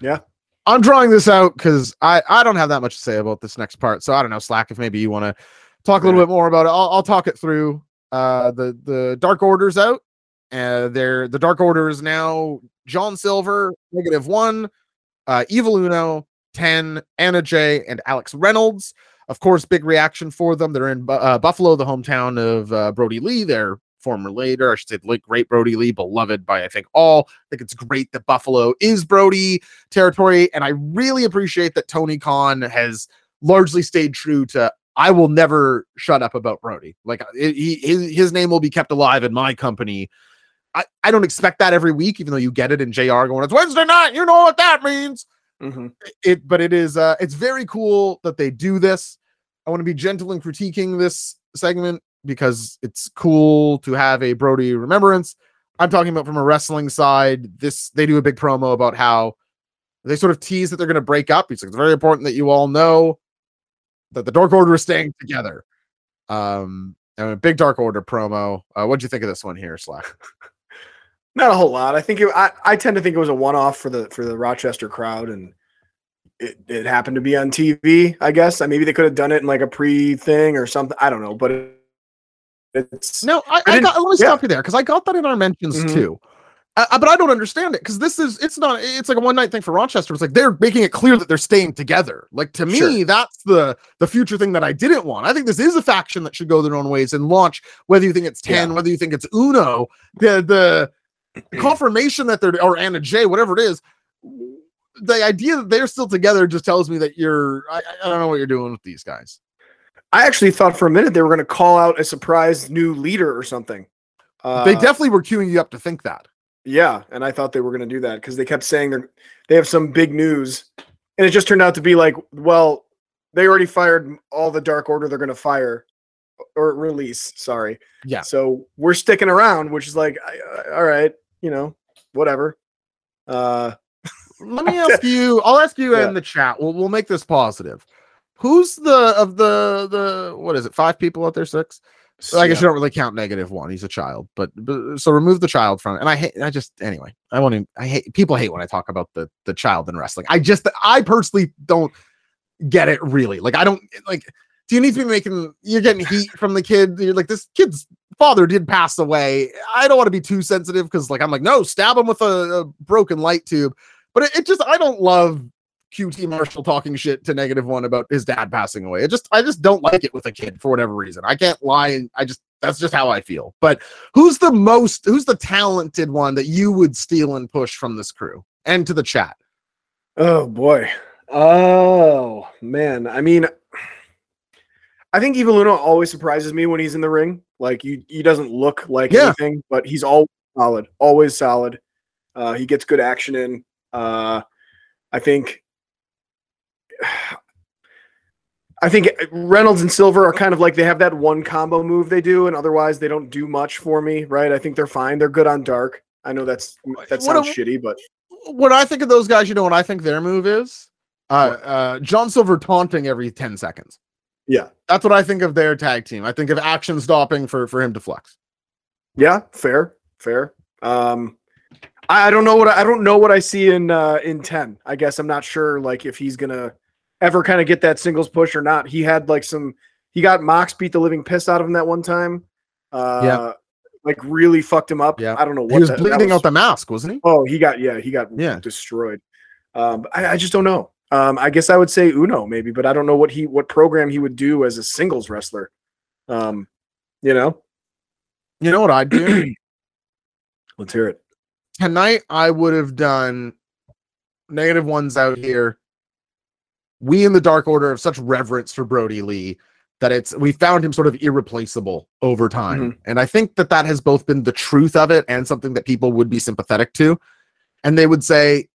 Yeah. I'm drawing this out because I I don't have that much to say about this next part. So I don't know, Slack, if maybe you want to talk a little Yeah. bit more about it. I'll, I'll talk it through. Uh, the the Dark Order's out. Uh, they're the Dark Order is now John Silver, negative one, uh, Evil Uno, 10, Anna Jay, and Alex Reynolds. Of course, big reaction for them. They're in uh, Buffalo, the hometown of uh, Brodie Lee, their former leader. I should say, late great Brodie Lee, beloved by I think all. I think it's great that Buffalo is Brodie territory, and I really appreciate that Tony Khan has largely stayed true to. I will never shut up about Brodie. Like it, he, his his name will be kept alive in my company. I, I don't expect that every week, even though you get it in JR going, it's Wednesday night. You know what that means Mhm. it but it is uh it's very cool that they do this i want to be gentle in critiquing this segment because it's cool to have a brodie remembrance. I'm talking about from a wrestling side this they do a big promo about how they sort of tease that they're going to break up. It's, like, it's very important that you all know that the dark order is staying together. Um and a big dark order promo. Uh what'd you think of this one here slack? Not a whole lot. I think it, I, I tend to think it was a one-off for the for the Rochester crowd, and it, it happened to be on TV. I guess. Uh, Maybe they could have done it in like a pre thing or something. I don't know, but it, it's No, I, I got. Let me yeah. stop you there because I got that in our mentions Mhm. too. Uh, uh, but I don't understand it because this is it's not it's like a one night thing for Rochester. It's like they're making it clear that they're staying together. Like to me, Sure. that's the the future thing that I didn't want. I think this is a faction that should go their own ways and launch. Whether you think it's ten, whether you think it's Uno, the the [CLEARS THROAT] confirmation that they're or Anna Jay, whatever it is. The idea that they're still together just tells me that you're. I, I don't know what you're doing with these guys. I actually thought for a minute they were going to call out a surprise new leader or something. Uh, they definitely were queuing you up to think that. Yeah, and I thought they were going to do that because they kept saying they're they have some big news, and it just turned out to be like, well, they already fired all the Dark Order they're going to fire or release. Sorry. Yeah. So we're sticking around, which is like, all right, you know, whatever. Uh, Let me ask you. I'll ask you Yeah. in the chat. We'll we'll make this positive. Who's the of the the what is it? Five people out there? Six? I guess yeah. you don't really count negative one. He's a child, but, but so remove the child from it. And I hate. I just anyway. I want to. I hate people hate when I talk about the the child in wrestling. I just I personally don't get it really. Like I don't like. Do you need to be making? You're getting heat from the kid. You're like this kid's father did pass away. I don't want to be too sensitive because like I'm like no, stab him with a, a broken light tube. But it, it just I don't love QT Marshall talking shit to negative one about his dad passing away. It just I just don't like it with a kid for whatever reason. I can't lie. and I just that's just how I feel. But who's the most who's the talented one that you would steal and push from this crew and to the chat? Oh boy. Oh man. I mean, I think Evil Uno always surprises me when he's in the ring. Like you, he doesn't look like Yeah. anything, but he's always solid. Always solid. Uh, he gets good action in. Uh, I think. [SIGHS] I think Reynolds and Silver are kind of like they have that one combo move they do, and otherwise they don't do much for me, right? I think they're fine. They're good on dark. I know that's that sounds a- shitty, but When I think of those guys, you know what I think their move is? Uh, uh, John Silver taunting every 10 seconds. yeah, That's what I think of their tag team. I think of action stopping for for him to flex. Yeah, fair, fair. Um, I, I don't know what I, don't know what I see in uh, in ten. I guess I'm not sure like if he's gonna ever kind of get that singles push or not. He had like some. He got Mox beat the living piss out of him that one time. Uh, Yeah. like really fucked him up. Yeah. I don't know what He was that- that bleeding was- out the mask, wasn't he? Oh, he got yeah, he got Yeah. destroyed. Um, I, I just don't know. Um, I guess I would say Uno maybe, but I don't know what he what program he would do as a singles wrestler. Um, you know, You know what I'd do? [CLEARS THROAT] let's hear it. Tonight I would have done negative ones out here. We in the Dark Order have such reverence for Brodie Lee that it's we found him sort of irreplaceable over time, mm-hmm. and I think that that has both been the truth of it and something that people would be sympathetic to, and they would say,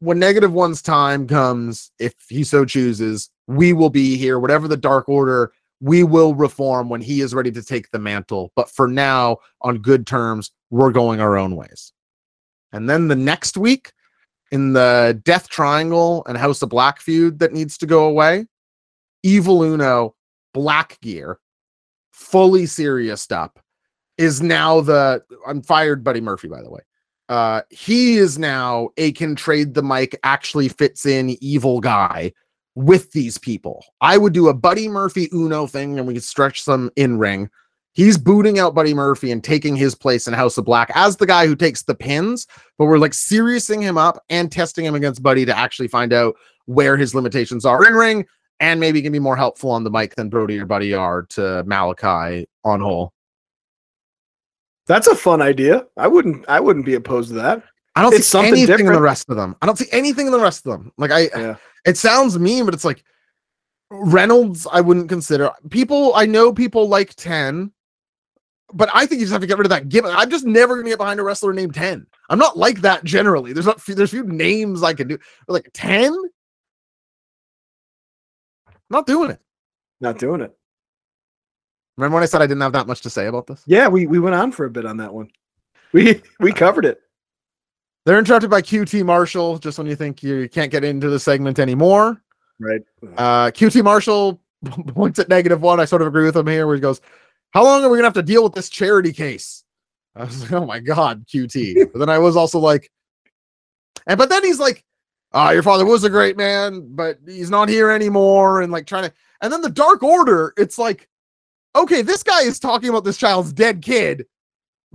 when negative one's time comes, if he so chooses, we will be here. Whatever the Dark Order, we will reform when he is ready to take the mantle. But for now, on good terms, we're going our own ways. And then the next week, in the Death Triangle and House of Black feud that needs to go away, Evil Uno, Black Gear, fully serious up, is now the. I'm fired, Buddy Murphy, by the way. Uh, he is now a can trade the mic, actually fits in evil guy with these people. I would do a Buddy Murphy Uno thing and we could stretch some in ring. He's booting out Buddy Murphy and taking his place in House of Black as the guy who takes the pins, but we're like seriousing him up and testing him against Buddy to actually find out where his limitations are in ring and maybe can be more helpful on the mic than Brody or Buddy are to Malachi on whole. That's a fun idea. I wouldn't I wouldn't be opposed to that. I don't It's see something anything in the rest of them. I don't see anything in the rest of them. Like I, Yeah. it sounds mean, but it's like Reynolds. I wouldn't consider people. I know people like ten, but I think you just have to get rid of that gimmick. I'm just never gonna get behind a wrestler named ten. I'm not like that generally. There's not. There's few names I can do. Like ten, not doing it. Not doing it. Remember when I said I didn't have that much to say about this? Yeah, we, we went on for a bit on that one. [LAUGHS] We we covered it. They're interrupted by QT Marshall just when you think you can't get into the segment anymore. Right. Uh, QT Marshall [LAUGHS] points at negative one. I sort of agree with him here, where he goes, "How long are we gonna have to deal with this charity case?" I was like, "Oh my god, QT." But then I was also like, and but then he's like, uh, your father was a great man, but he's not here anymore, and like trying to, and then the Dark Order, it's like, okay, this guy is talking about this child's dead kid.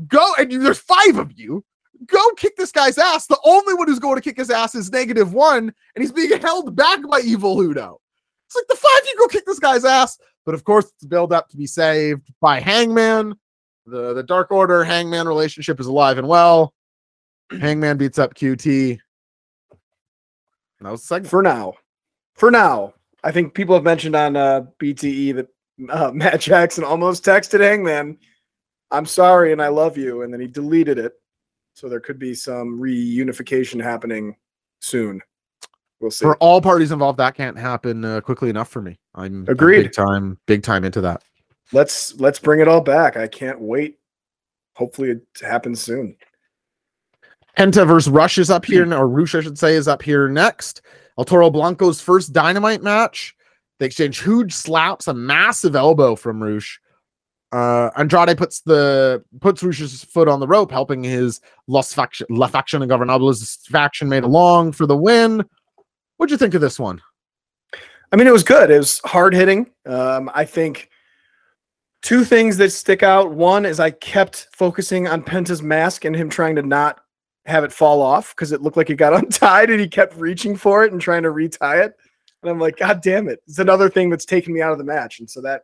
Go and you, there's five of you. Go kick this guy's ass. The only one who's going to kick his ass is negative one, and he's being [LAUGHS] held back by Evil Uno. It's like the five of you go kick this guy's ass, but of course it's built up to be saved by Hangman. The the Dark Order Hangman relationship is alive and well. [CLEARS THROAT] Hangman beats up QT. And that was segment. for now. For now, I think people have mentioned on uh, BTE that uh, [LAUGHS] Matt Jackson almost texted Hangman, "I'm sorry and I love you," and then he deleted it. So there could be some reunification happening soon. We'll see. For all parties involved, that can't happen uh, quickly enough for me. I'm I'm Agreed. big time, big time into that. let's let's bring it all back. I can't wait. Hopefully, it happens soon. Penta versus Rush is up here, or Rush, I should say, is up here next. El Toro Blanco's first dynamite match. They exchange huge slaps, a massive elbow from Rush. Uh, Andrade puts the puts Rush's foot on the rope, helping his Los faction, La Faction Ingobernables faction made along for the win. What'd you think of this one? I mean, it was good. It was hard hitting. Um, I think two things that stick out. One is I kept focusing on Penta's mask and him trying to not have it fall off because it looked like it got [LAUGHS] untied and he kept reaching for it and trying to retie it. And I'm like, God damn it. It's another thing that's taken me out of the match. And so that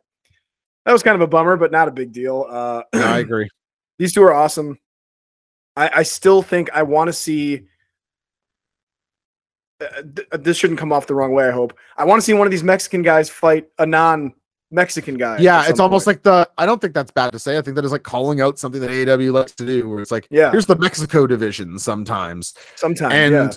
that was kind of a bummer, but not a big deal. Uh I [CLEARS THROAT] agree. these two are awesome. I, I still think I want to see. Uh, th- this shouldn't come off the wrong way. I hope I want to see one of these Mexican guys fight a non-Mexican guy. Yeah, it's almost point. like the. I don't think that's bad to say. I think that is like calling out something that AEW likes to do, where it's like, Yeah. here's the Mexico division sometimes. sometimes. and yeah.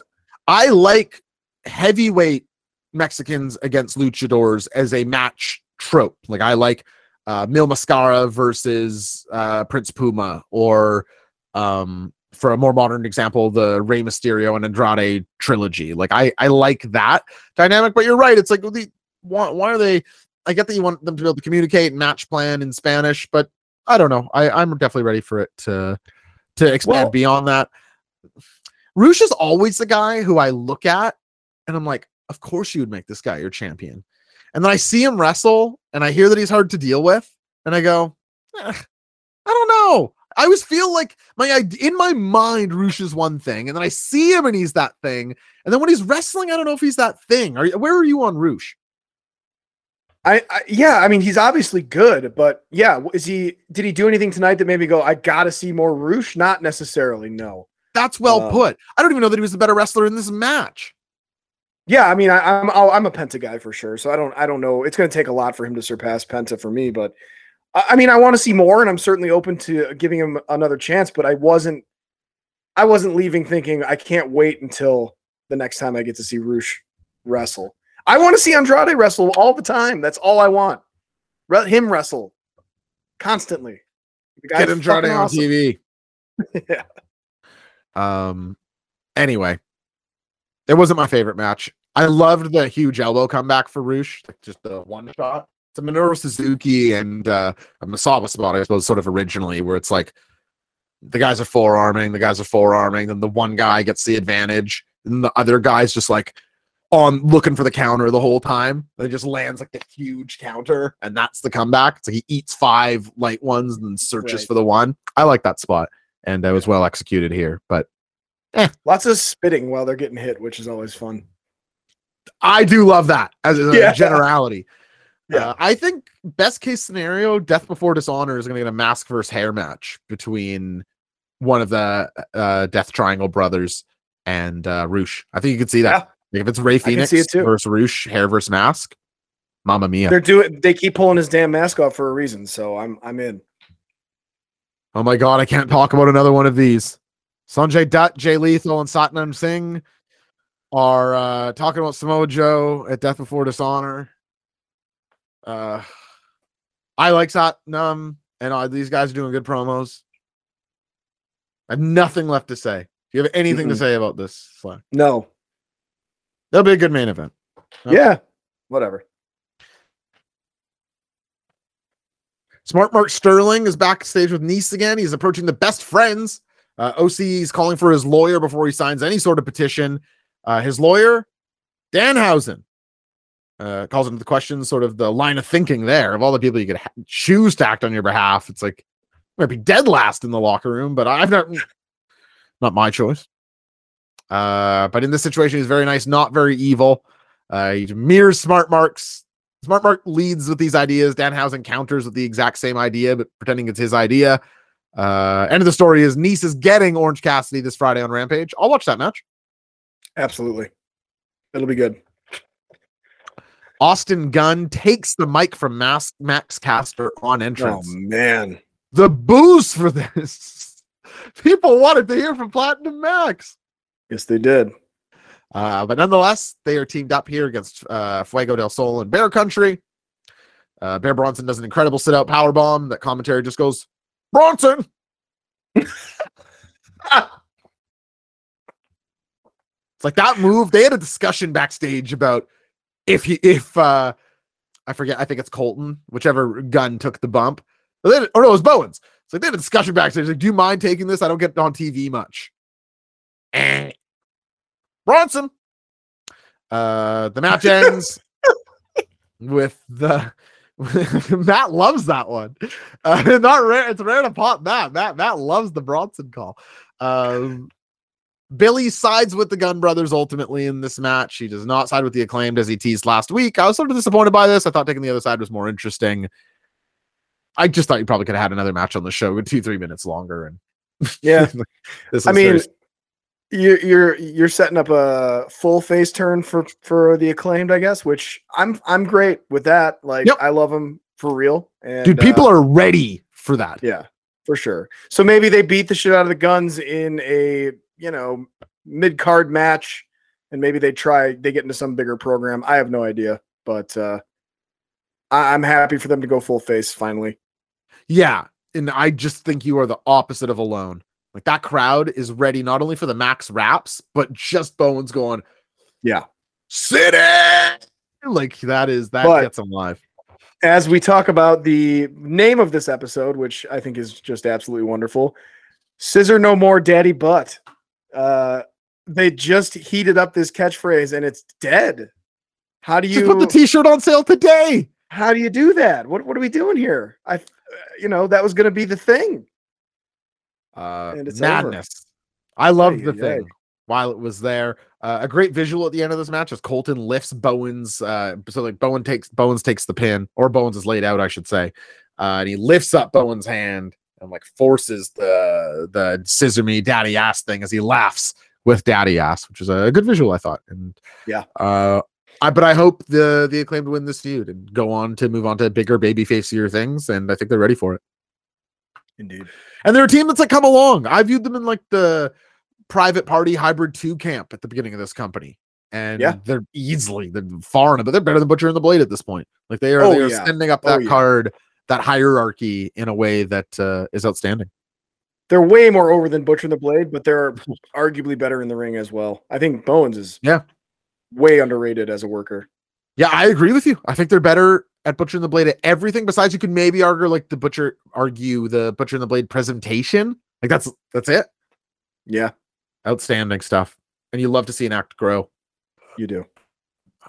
I like heavyweight Mexicans against luchadors as a match trope. Like I like uh, Mil Mascara versus uh, Prince Puma, or um, for a more modern example, the Rey Mysterio and Andrade trilogy. Like I I like that dynamic. But you're right. It's like the why, why are they? I get that you want them to be able to communicate and match plan in Spanish, but I don't know. I I'm definitely ready for it to to expand Well- beyond that. Rush is always the guy who I look at and I'm like, of course you would make this guy your champion. And then I see him wrestle and I hear that he's hard to deal with. And I go, "Eh, I don't know. I always feel like my in my mind, Rush is one thing, and then I see him and he's that thing. And then when he's wrestling, I don't know if he's that thing. Are you, where are you on Rush? I, I yeah, I mean he's obviously good, but yeah, is he? Did he do anything tonight that made me go, I gotta see more Rush? Not necessarily, no. That's well Um, put. I don't even know that he was the better wrestler in this match. Yeah, I mean I, I'm I'll- I'm a Penta guy for sure, so I don't I don't know. It's gonna take a lot for him to surpass Penta for me, but I, mean I want to see more, and I'm certainly open to giving him another chance. But I wasn't I wasn't leaving thinking I can't wait until the next time I get to see Rush wrestle. I want to see Andrade wrestle all the time. That's all I want. Re- him wrestle constantly. Get Andrade on awesome. TV. [LAUGHS] Yeah. Um. Anyway, it wasn't my favorite match. I loved the huge elbow comeback for Rush, like just the one shot. It's a Minoru Suzuki and uh, a Misawa spot, I suppose, sort of originally, where it's like the guys are forearming, the guys are forearming, then the one guy gets the advantage, and the other guy's just like on looking for the counter the whole time. It just lands like a huge counter, and that's the comeback. It's like he eats five light ones and searches Right. for the one. I like that spot, and it was well executed here. But Lots of spitting while they're getting hit, which is always fun. I do love that as a [LAUGHS] Yeah. generality. Yeah. Uh, I think best case scenario, Death Before Dishonor is going to get a mask versus hair match between one of the uh, Death Triangle brothers and uh, Rush. I think you could see that. Like, if it's Rey Fenix it versus Rush, hair versus mask, Mamma Mia. They're doing. They keep pulling his damn mask off for a reason. So I'm I'm in. Oh my god, I can't talk about another one of these. Sanjay Dutt, Jay Lethal, and Satnam Singh are uh, talking about Samoa Joe at Death Before Dishonor. Uh, I like Satnam, and uh, these guys are doing good promos. I have nothing left to say. Do you have anything to Mm-mm. say about this? Slack? No. That'll be a good main event. Yep. Yeah. Whatever. Smart Mark Sterling is backstage with Nice again. He's approaching the best friends. Uh, OC is calling for his lawyer before he signs any sort of petition. Uh, his lawyer, Danhausen, uh, calls into the question sort of the line of thinking there of all the people you could ha- choose to act on your behalf. It's like might be dead last in the locker room, but I've not [LAUGHS] not my choice. Uh, but in this situation, he's very nice, not very evil. Uh, he mirrors Smart Marks. Smart Mark leads with these ideas. Dan Danhausen counters with the exact same idea, but pretending it's his idea. Uh, end of the story is Nice is getting Orange Cassidy this Friday on Rampage. I'll watch that match. Absolutely. It'll be good. Austin Gunn takes the mic from Max, Max Caster on entrance. Oh man. the boost for this. [LAUGHS] People wanted to hear from Platinum Max. Yes, they did. Uh, but nonetheless, they are teamed up here against uh, Fuego del Sol and Bear Country. Uh, Bear Bronson does an incredible sit out power bomb. That commentary just goes, Bronson. [LAUGHS] it's like that move. They had a discussion backstage about if he, if uh, I forget, I think it's Colton, whichever Gunn took the bump. But then, or no, it was Bowens. It's like they had a discussion backstage. Like, do you mind taking this? I don't get on TV much. Eh. Bronson. Uh, the match ends [LAUGHS] with the [LAUGHS] Matt loves that one. Uh, [LAUGHS] not rare. It's rare to pop Matt. Matt Matt loves the Bronson call. Um, Billy sides with the Gunn Brothers ultimately in this match. He does not side with the acclaimed as he teased last week. I was sort of disappointed by this. I thought taking the other side was more interesting. I just thought you probably could have had another match on the show with two, three minutes longer. And [LAUGHS] Yeah. [LAUGHS] this I mean, you're you're you're setting up a full face turn for for the acclaimed, I guess. Which I'm I'm great with that. Like Yep. I love them for real. And, dude, people uh, are ready for that. yeah, for sure. So maybe they beat the shit out of the Gunns in a you know mid card match, and maybe they try they get into some bigger program. I have no idea, but uh I, I'm happy for them to go full face finally. Yeah. And I just think you are the opposite of alone. Like that crowd is ready not only for the max raps, but just Bowen's going, Yeah. City. Like that is that But- gets them live. as we talk about the name of this episode, which I think is just absolutely wonderful, "Scissor No More, Daddy Butt." Uh, they just heated up this catchphrase, and it's dead. How do you Just put the t-shirt on sale today. how do you do that? What what are we doing here? I, uh, you know, that was going to be the thing. Uh And it's over. madness. I love the thing while it was there. Uh, a great visual at the end of this match as Colton lifts Bowens. Uh, so like Bowen takes Bowens takes the pin, or Bowens is laid out, I should say. Uh, and he lifts up Bowen's hand and like forces the the scissor me daddy ass thing as he laughs with daddy ass, which is a good visual, I thought. And Yeah. uh, I but I hope the the acclaimed win this feud and go on to move on to bigger baby facier things, and I think they're ready for it. Indeed. And they're a team that's like come along. I viewed them in like the private party hybrid two camp at the beginning of this company. And Yeah. they're easily they're far enough, but they're better than Butcher and the Blade at this point. Like they are Oh, they are yeah. sending up Oh, that yeah. card, that hierarchy in a way that uh, is outstanding. They're way more over than Butcher and the Blade, but they're arguably better in the ring as well. I think Bowens is Yeah. way underrated as a worker. Yeah, I agree with you. I think they're better at Butcher and the Blade at everything. Besides, you can maybe argue like the Butcher argue the Butcher and the Blade presentation. Like that's that's it. Yeah, Outstanding stuff. And you love to see an act grow. you do.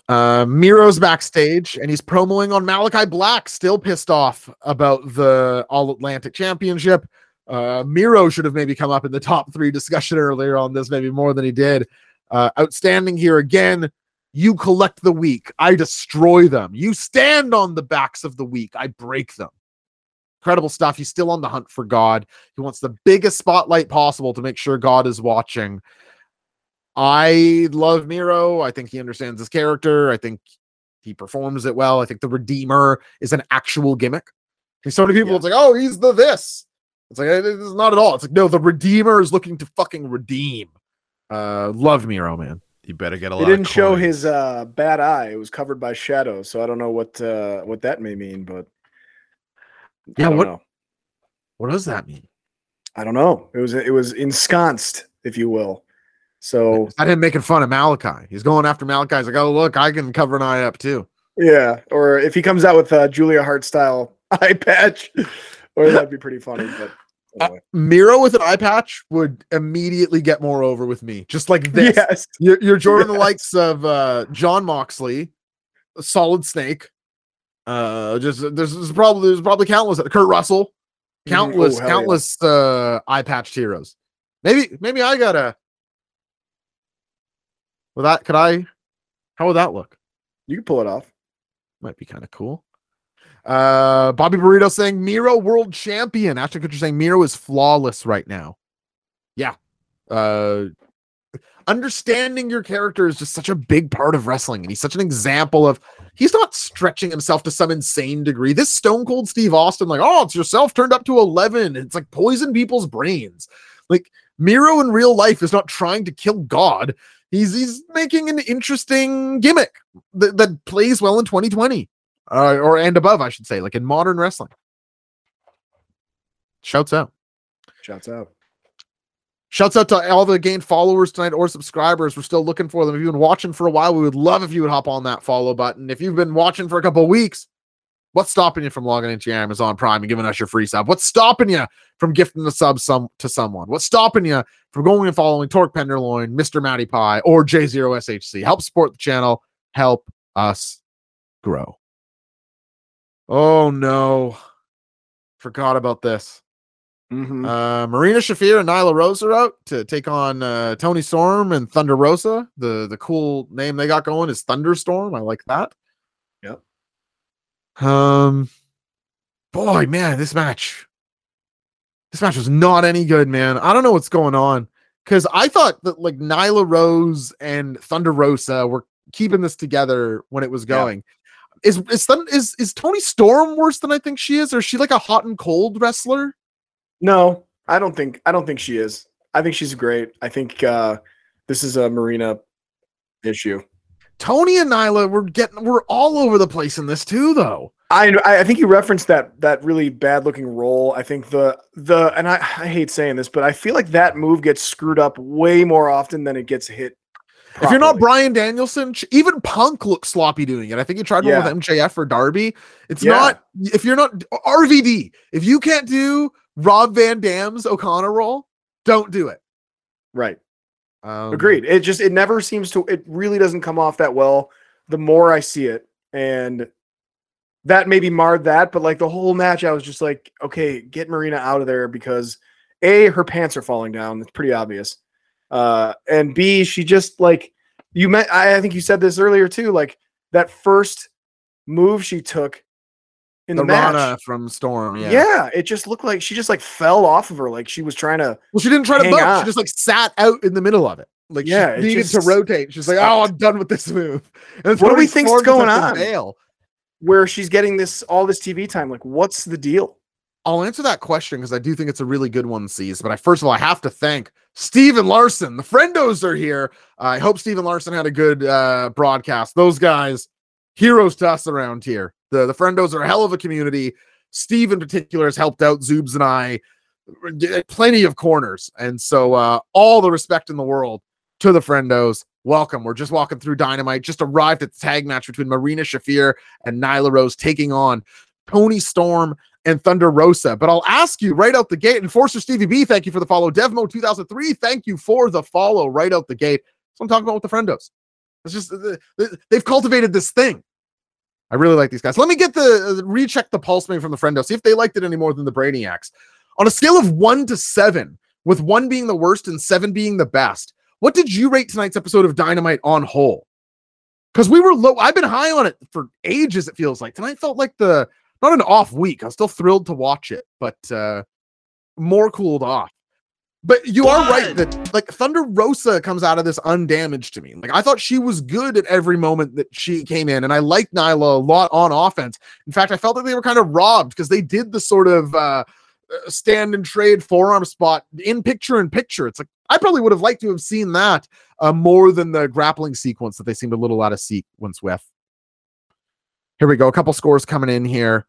Uh, Miro's backstage and he's promoing on Malachi Black, still pissed off about the All Atlantic Championship. Uh, Miro should have maybe come up in the top three discussion [LAUGHS] earlier on this, maybe more than he did. Uh, outstanding here again. You collect the weak, I destroy them. You stand on the backs of the weak, I break them. Incredible stuff. He's still on the hunt for God. He wants the biggest spotlight possible to make sure God is watching. I love Miro. I think he understands his character. I think he performs it well. I think the Redeemer is an actual gimmick. There's so many people, Yeah. it's like, oh, he's the this. It's like, it is not at all. It's like, no, the Redeemer is looking to fucking redeem. Uh, love Miro, man. You better get a lot. They didn't of show his uh, bad eye. It was covered by shadows, so I don't know what uh, what that may mean. But Yeah, what- know. What does that mean? I don't know. It was it was ensconced, if you will. So I didn't making fun of Malachi. He's going after Malachi. He's like, oh, look, I can cover an eye up too. yeah, or if he comes out with a Julia Hart style [LAUGHS] eye patch, or that'd be pretty funny. But [LAUGHS] Uh, Miro with an eye patch would immediately get more over with me. Just like this. yes. You're, you're joining the likes of uh, Jon Moxley, Solid Snake. Uh, just there's, there's probably there's probably countless Kurt Russell, Mhm. countless Oh, hell yeah. countless uh, eye patched heroes. Maybe maybe I gotta. Well, that could I? How would that look? You can pull it off. Might be kind of cool. Uh, Bobby Burrito saying Miro world champion. Ashton Kutcher saying Miro is flawless right now. Yeah. Uh, understanding your character is just such a big part of wrestling, and he's such an example of he's not stretching himself to some insane degree. This Stone Cold Steve Austin, like, oh, it's yourself turned up to eleven. It's like poison people's brains. Like Miro in real life is not trying to kill God. He's he's making an interesting gimmick that, that plays well in 2020 uh, or and above, I should say, like in modern wrestling. Shouts out. Shouts out. Shouts out to all the gained followers tonight or subscribers. We're still looking for them. If you've been watching for a while, we would love if you would hop on that follow button. If you've been watching for a couple weeks, what's stopping you from logging into your Amazon Prime and giving us your free sub? What's stopping you from gifting a sub some to someone? What's stopping you from going and following Torque Penderloin, Mr. Matty Pie, or J0SHC? Help support the channel. Help us grow. Oh no. Forgot about this. Mhm. Uh, Marina Shafir and Nyla Rose are out to take on uh, Toni Storm and Thunder Rosa. The the cool name they got going is Thunderstorm. I like that. Um, boy, man, this match, this match was not any good, man. I don't know what's going on because I thought that like Nyla Rose and Thunder Rosa were keeping this together when it was Yeah. going. Is is is is Toni Storm worse than I think she is, or is she like a hot and cold wrestler? No, I don't think I don't think she is. I think she's great. I think uh this is a Marina issue. Toni and Nyla were getting we're all over the place in this too, though. I I I think you referenced that that really bad looking roll. I think the the and I, I hate saying this, but I feel like that move gets screwed up way more often than it gets hit. If you're not. Bryan Danielson, even Punk looks sloppy doing it. I think he tried Yeah. one with MJF or Darby. It's Yeah. not if you're not RVD. If you can't do Rob Van Dam's O'Connor roll, don't do it. right. Um, Agreed. It just it never seems to it really doesn't come off that well the more I see it. And that maybe marred that, but like the whole match, I was just like, okay, get Marina out of there because A, her pants are falling down. It's pretty obvious. Uh and B, she just like you met I, I think you said this earlier too, like that first move she took in The, the, match. Rana from Storm. Yeah. Yeah. it just looked like she just like fell off of her, like she was trying to Well, she didn't try to bump. on. She just like sat out in the middle of it. Like Yeah, she needed to rotate. She's like, oh, I'm done with this move. And What do we think's going on? Bail. where she's getting this all this TV time. Like, what's the deal? I'll answer that question because I do think it's a really good one, Sees. But I first of all, I have to thank Steven Larson. The friendos are here. I hope Steven Larson had a good uh, broadcast. Those guys, heroes to us around here. The the friendos are a hell of a community. Steve in particular has helped out Zoobs and I plenty of corners. And so uh, all the respect in the world to the friendos. Welcome. We're just walking through Dynamite. Just arrived at the tag match between Marina Shafir and Nyla Rose taking on Toni Storm and Thunder Rosa. But I'll ask you right out the gate. Enforcer Stevie B, thank you for the follow. Devmo 2003, thank you for the follow right out the gate. That's what I'm talking about with the friendos. It's just uh, they've cultivated this thing. I really like these guys. Let me get the uh, recheck the pulse maybe from the friendos. See if they liked it any more than the Brainiacs. On a scale of one to seven, with one being the worst and seven being the best, what did you rate tonight's episode of Dynamite on whole? Because we were low. I've been high on it for ages. It feels like tonight felt like the not an off week. I was still thrilled to watch it, but uh more cooled off. But you are right that like Thunder Rosa comes out of this undamaged to me. Like I thought she was good at every moment that she came in, and I liked Nyla a lot on offense. In fact, I felt that they were kind of robbed because they did the sort of uh uh, stand and trade forearm spot in picture in picture. It's like I probably would have liked to have seen that uh, more than the grappling sequence that they seemed a little out of sequence with. Here we go. A couple scores coming in here.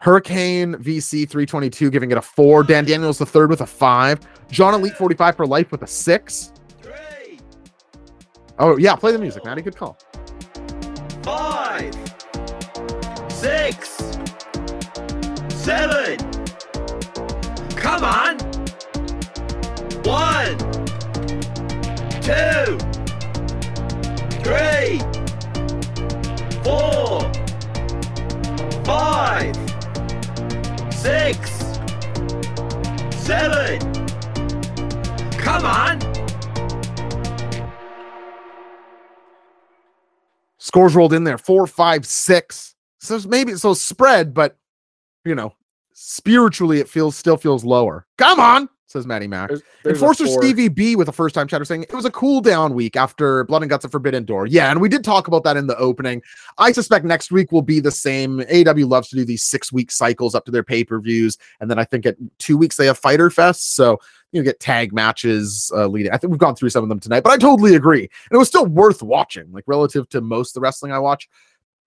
Hurricane VC 322 giving it a four. Dan Daniels the third with a five. John Elite 45 for life with a six. Three, Oh, yeah. Play the music, Maddie. Good call. five, six, seven, Come on. One, two, three, four, five, six, seven. Come on. Scores rolled in there four, five, six. So maybe so spread, but you know, spiritually it feels still feels lower. Come on, says Maddie Mac. There's, there's Enforcer. Stevie B with a first time chatter saying it was a cool down week after Blood and Guts of Forbidden Door. Yeah, and we did talk about that in the opening. I suspect next week will be the same. AW loves to do these six week cycles up to their pay per views, and then I think at two weeks they have Fyter Fest. So you get tag matches uh, leading. I think we've gone through some of them tonight, but I totally agree, and it was still worth watching. Like relative to most of the wrestling I watch.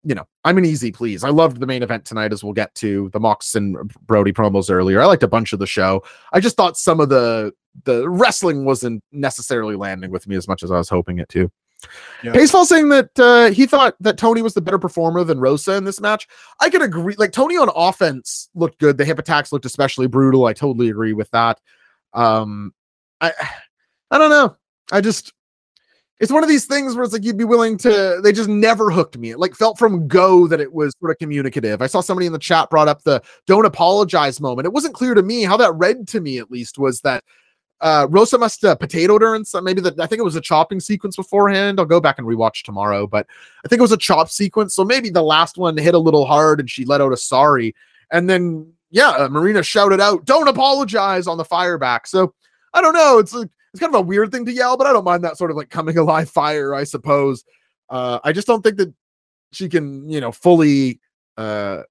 You know, I'm an easy please. I loved the main event tonight, as we'll get to the Mox and Brody promos earlier. I liked a bunch of the show. I just thought some of the the wrestling wasn't necessarily landing with me as much as I was hoping it to. Yeah. Saying that uh, he thought that Toni was the better performer than Rosa in this match. I can agree. Like Toni on offense looked good. The hip attacks looked especially brutal. I totally agree with that. Um, I I don't know. I just it's one of these things where it's like you'd be willing to they just never hooked me. It like felt from go that it was sort of communicative. I saw somebody in the chat brought up the don't apologize moment. It wasn't clear to me. How that read to me at least was that uh rosa must have potatoed her and maybe that i think it was a chopping sequence beforehand. I'll go back and rewatch tomorrow but i think it was a chop sequence. So maybe the last one hit a little hard and she let out a sorry. And then yeah uh, marina shouted out don't apologize on the fire back. So i don't know. It's like it's kind of a weird thing to yell, but I don't mind that sort of like coming [LAUGHS] alive fire, I suppose. Uh, I just don't think that she can, you know, fully, uh,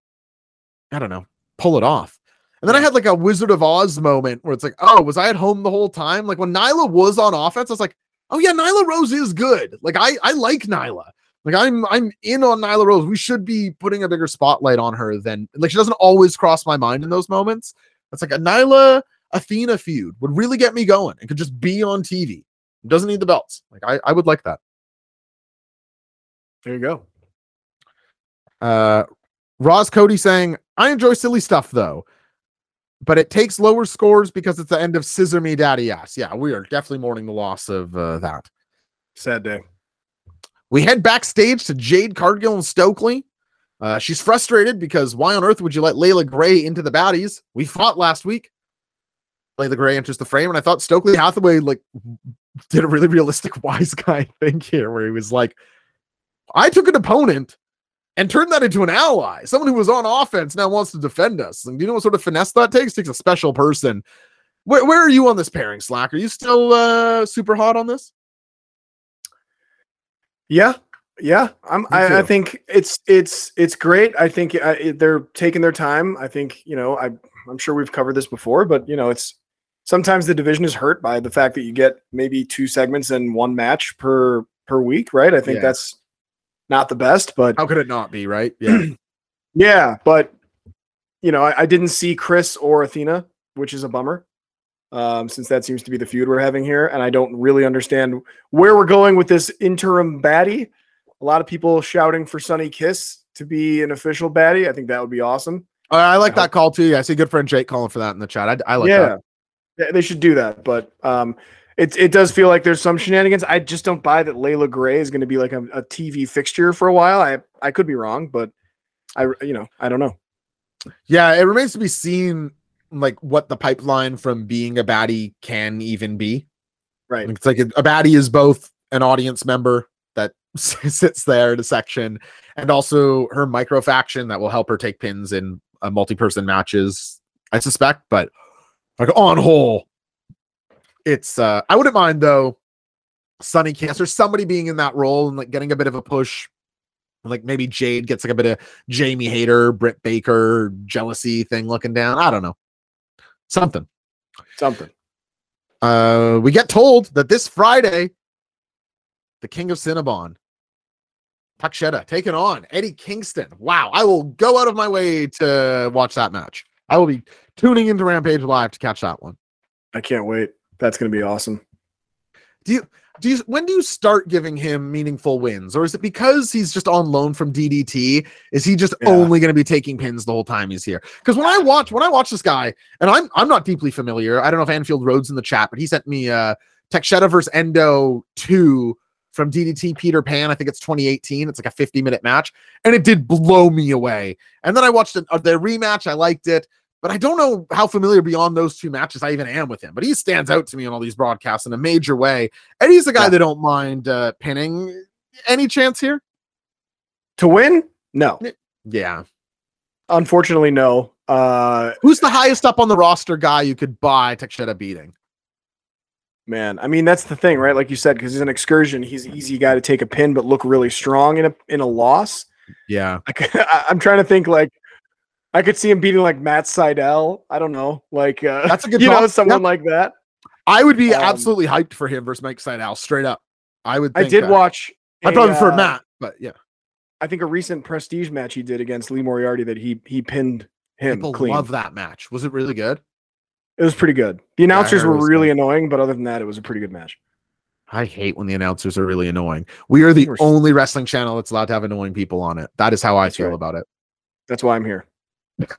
I don't know, pull it off. And then I had like a Wizard of Oz moment where it's like, oh, was I at home the whole time? Like when Nyla was on offense, I was like, oh yeah, Nyla Rose is good. Like I, I like Nyla. Like I'm, I'm in on Nyla Rose. We should be putting a bigger spotlight on her than like she doesn't always cross my mind in those moments. It's like a Nyla Athena feud would really get me going and could just be on TV. It Doesn't need the belts. Like I, I would like that. There you go. Uh Roz Cody saying, I enjoy silly stuff though, but it takes lower scores because it's the end of Scissor Me Daddy Ass. Yeah, we are definitely mourning the loss of uh, that. Sad day. We head backstage to Jade Cargill and Stokely. Uh, she's frustrated because why on earth would you let Leila Grey into the baddies? We fought last week. Leila Grey enters the frame, and I thought Stokely Hathaway like did a really realistic [LAUGHS] wise guy thing here, where he was like, "I took an opponent and turned that into an ally, someone who was on offense now wants to defend us." And you know what sort of finesse that takes? takes a special person. Where, where are you on this pairing, Slack? Are you still uh, super hot on this? Yeah, yeah. I'm. I, I think it's it's it's great. I think uh, it- they're taking their time. I think you know. I I'm sure we've covered this before, but you know, it's sometimes the division is hurt by the fact that you get maybe two segments and one match per per week, right? I think Yeah. that's not the best, but How could it not be, right? [CLEARS THROAT] Yeah. yeah, but you know, I, I didn't see Chris or Athena, which is a bummer. Um, since that seems to be the feud we're having here, and I don't really understand where we're going with this interim baddie. A lot of people shouting for Sunny Kiss to be an official baddie. I think that would be awesome. Uh, I like I that call too. Yeah, I see good friend Jake calling for that in the chat. I, I like yeah, that. They should do that. But um, it it does feel like there's some shenanigans. I just don't buy that Leila Grey is going to be like a, a TV fixture for a while. I I could be wrong, but I you know I don't know. Yeah, it remains to be seen like what the pipeline from being a baddie can even be. Right. It's like a, a baddie is both an audience member that [LAUGHS] sits there in a section and also her micro faction that will help her take pins in uh, multi-person matches, I suspect, but like on whole, it's uh I wouldn't mind though Sunny or somebody being in that role and like getting a bit of a push. Like maybe Jade gets like a bit of Jamie Hayter, Britt Baker jealousy thing looking down. I don't know. Something. Something. Uh, we get told that this Friday, the King of Cinnabon, Takeshita, taking on Eddie Kingston. Wow, I will go out of my way to watch that match. I will be tuning into Rampage Live to catch that one. I can't wait. That's going to be awesome. Do you? do you when do you start giving him meaningful wins, or is it because he's just on loan from DDT? Is he just Yeah. only going to be taking pins the whole time he's here? Because when I watch when I watch this guy, and I'm I'm not deeply familiar. I don't know if Anfield Road's in the chat, but he sent me uh Takeshita versus Endo two from DDT Peter Pan. I think it's 2018. It's like a 50 minute match, and it did blow me away. And then I watched uh, the rematch. I liked it. But I don't know how familiar beyond those two matches I even am with him. But he stands out to me on all these broadcasts in a major way. And he's a guy Yeah. that don't mind uh, pinning. Any chance here? To win? No. Yeah. Unfortunately, no. Uh Who's the highest up on the roster guy you could buy Takeshita beating? man, I mean that's the thing, right? Like you said, because he's an excursion, he's an easy guy to take a pin, but look really strong in a in a loss. Yeah. [LAUGHS] I'm trying to think like I could see him beating like Matt Sydal. I don't know, like uh, That's a good [LAUGHS] you know someone like that. I would be Um, absolutely hyped for him versus Mike Sydal, straight up. I would. I did that. watch. I a, probably prefer uh, Matt, but yeah. I think a recent prestige match he did against Lee Moriarty that he he pinned him People clean. love that match. Was it really good? It was pretty good. The announcers it were really good. annoying, but other than that, it was a pretty good match. I hate when the announcers are really annoying. We are the only wrestling channel that's allowed to have annoying people on it. That is how I That's feel right. about it. That's why I'm here.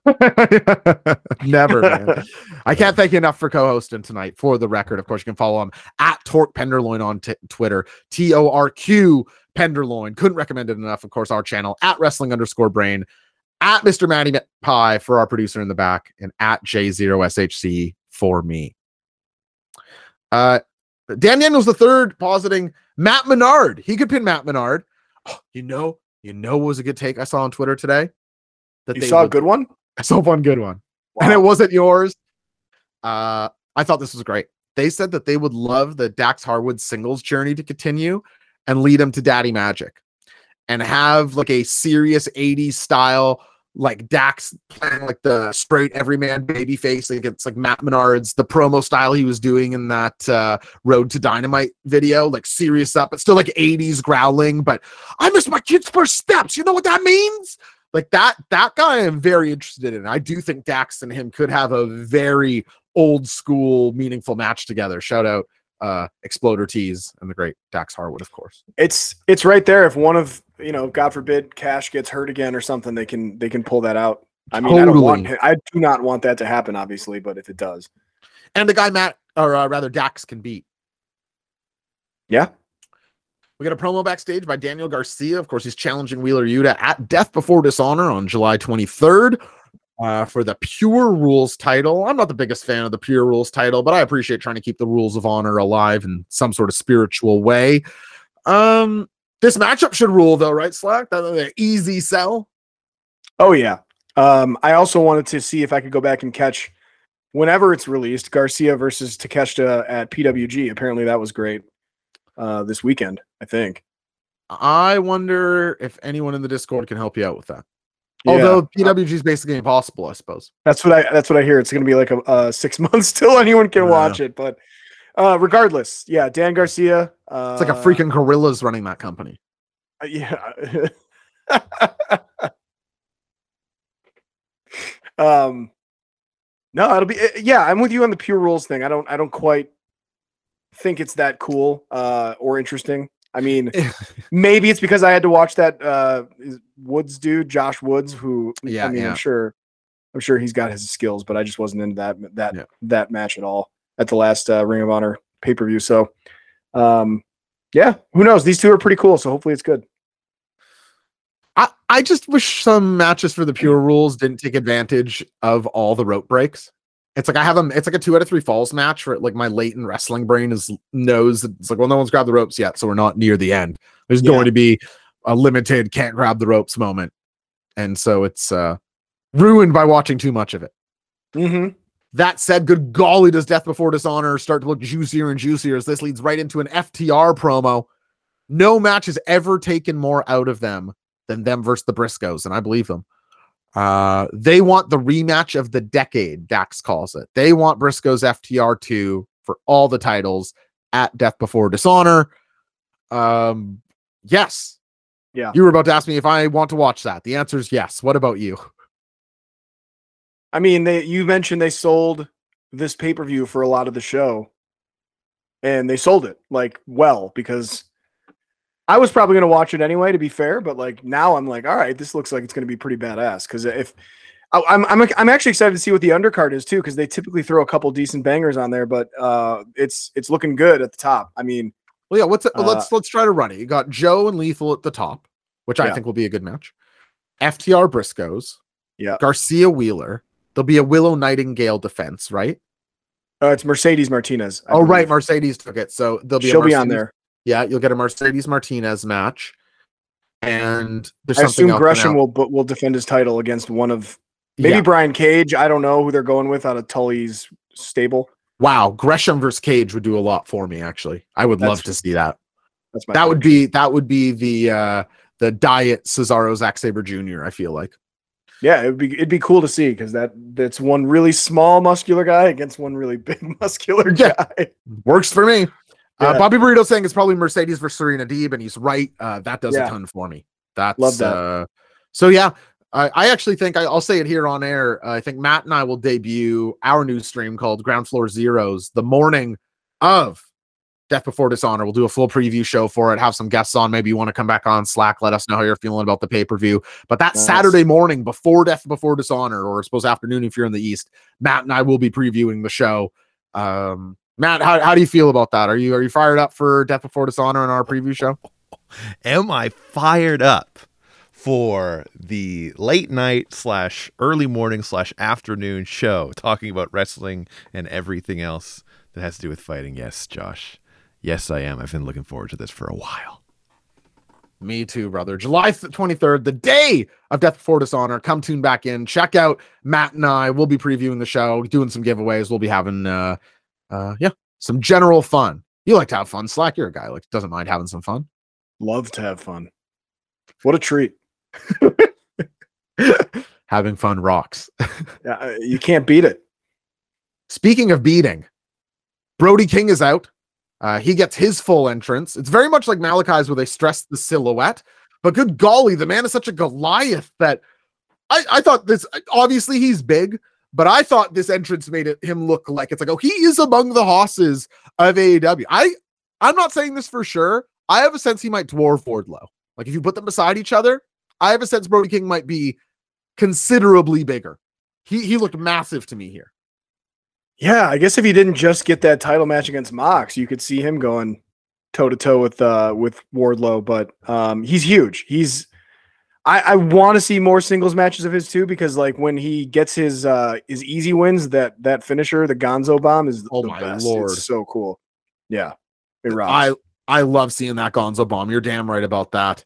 [LAUGHS] Never, man. [LAUGHS] I can't thank you enough for co-hosting tonight. For the record, of course, you can follow him at Torque Penderloin on t- Twitter. T O R Q Penderloin. Couldn't recommend it enough. Of course, our channel at Wrestling underscore Brain, at Mr. Matty Pie for our producer in the back, and at J0SHC for me. Uh, Dan Daniels the third positing Matt Menard. He could pin Matt Menard. Oh, [GASPS] you know, you know, what was a good take I saw on Twitter today. That You they saw a good one? [LAUGHS] I saw one good one and it wasn't yours. Uh, I thought this was great. They said that they would love the Dax Harwood singles journey to continue and lead him to Daddy Magic and have like a serious 80s style, like Dax playing like the straight everyman baby face against like Matt Menard's the promo style he was doing in that uh, Road to Dynamite video, like serious up, but still like 80s growling. But I missed my kid's first steps. You know what that means? Like that that guy I'm very interested in. I do think Dax and him could have a very old school meaningful match together. Shout out uh Exploder Tees and the great Dax Harwood, of course. It's it's right there. If one of you know, God forbid, Cash gets hurt again or something, they can they can pull that out. I mean, I don't want I do not want that to happen, obviously, but if it does, And the guy Matt or uh, rather Dax can beat. yeah, We got a promo backstage by Daniel Garcia. Of course, he's challenging Wheeler Yuta at Death Before Dishonor on July 23rd uh, for the Pure Rules title. I'm not the biggest fan of the Pure Rules title, but I appreciate trying to keep the rules of honor alive in some sort of spiritual way. Um, this matchup should rule, though, right, Slack? That, that easy sell. Oh yeah. Um, I also wanted to see if I could go back and catch whenever it's released Garcia versus Takeshita at PWG. Apparently that was great uh, this weekend. I think. I wonder if anyone in the Discord can help you out with that. Yeah. Although PWG is basically impossible, I suppose. That's what I that's what I hear. It's going to be like a, uh six [LAUGHS] months till anyone can watch it. But uh, regardless, yeah, Dan Garcia. Uh, It's like a freaking gorillas running that company. Uh, yeah. [LAUGHS] um no it'll be uh, yeah i'm with you on the pure rules thing i don't i don't quite think it's that cool uh or interesting i mean [LAUGHS] maybe it's because i had to watch that uh woods dude josh woods who Yeah, i mean yeah. i'm sure i'm sure he's got his skills but i just wasn't into that that Yeah. that match at all at the last uh, ring of honor pay-per-view so um yeah who knows these two are pretty cool so hopefully it's good I, I just wish some matches for the pure rules didn't take advantage of all the rope breaks. It's like I have a It's like a two out of three falls match for like my latent wrestling brain is knows that it's like well no one's grabbed the ropes yet, so we're not near the end. There's Yeah. going to be a limited can't grab the ropes moment, and so it's uh ruined by watching too much of it. mm-hmm That said, good golly, does Death Before Dishonor start to look juicier and juicier as this leads right into an FTR promo. No match has ever taken more out of them than them versus the Briscoes, and I believe them. Uh, they want the rematch of the decade, Dax calls it. They want Briscoes FTR 2 for all the titles at Death Before Dishonor. Um, yes. Yeah. You were about to ask me if I want to watch that. The answer is yes. What about you? I mean, they you mentioned they sold this pay per view for a lot of the show. and they sold it like well because I was probably going to watch it anyway, to be fair. But like now, I'm like, all right, this looks like it's going to be pretty badass. Because if I'm, I'm I'm actually excited to see what the undercard is too, because they typically throw a couple decent bangers on there, but uh, it's it's looking good at the top. I mean, Well, yeah. What's? Uh, let's let's try to run it. You got Joe and Lethal at the top, which I think will be a good match. FTR Briscoes, Yeah. Garcia Wheeler. There'll be a Willow Nightingale defense, right? uh, it's Mercedes Martinez. I oh, right. Mercedes took it, so there'll be. she'll be on there. Yeah, you'll get a Mercedes Martinez match, and there's I assume Gresham will bu- will defend his title against one of maybe Yeah. Brian Cage. I don't know who they're going with out of Tully's stable. Wow, Gresham versus Cage would do a lot for me. Actually, I would love to see that. That's my That would be that would be the uh the diet Cesaro Zack Sabre Jr. I feel like. yeah. It'd be it'd be cool to see because that that's one really small muscular guy against one really big [LAUGHS] muscular Yeah. guy. Works for me. Uh, Bobby Burrito saying it's probably Mercedes versus Serena Deeb, and he's right. Uh, that does Yeah. a ton for me. That's Love that. Uh, so yeah, I, I actually think I, I'll say it here on air. I think Matt and I will debut our new stream called Ground Floor Zeros the morning of Death Before Dishonor. We'll do a full preview show for it. Have some guests on. Maybe you want to come back on Slack. Let us know how you're feeling about the pay per view. But that Nice. Saturday morning before Death Before Dishonor, or I suppose afternoon if you're in the East, Matt and I will be previewing the show. Um, Matt, how, how do you feel about that? Are you are you fired up for Death Before Dishonor in our preview show? [LAUGHS] Am I fired up for the late night slash early morning slash afternoon show talking about wrestling and everything else that has to do with fighting? Yes, Josh. Yes, I am. I've been looking forward to this for a while. Me too, brother. July 23rd, the day of Death Before Dishonor. Come tune back in. Check out Matt and I. We'll be previewing the show, doing some giveaways. We'll be having uh uh yeah, some general fun. You like to have fun. Slack, you're a guy like doesn't mind having some fun. Love to have fun. What a treat! [LAUGHS] having fun rocks. [LAUGHS] Yeah, uh, you can't beat it. Speaking of beating, Brody King is out. Uh, he gets his full entrance. It's very much like Malachi's where they stress the silhouette. But good golly, the man is such a Goliath that I, I thought this obviously he's big, but I thought this entrance made it him look like it's like, oh, he is among the hosses of AEW. I I'm not saying this for sure. I have a sense he might dwarf Wardlow. Like if you put them beside each other, I have a sense Brody King might be considerably bigger. He he looked massive to me here. Yeah, I guess if he didn't just get that title match against Mox, you could see him going toe to toe with uh with Wardlow. But um he's huge. He's I, I want to see more singles matches of his too because like when he gets his uh his easy wins, that that finisher, the Gonzo bomb is Oh the my best. lord. It's so cool. Yeah. It I. I love seeing that Gonzo bomb. You're damn right about that.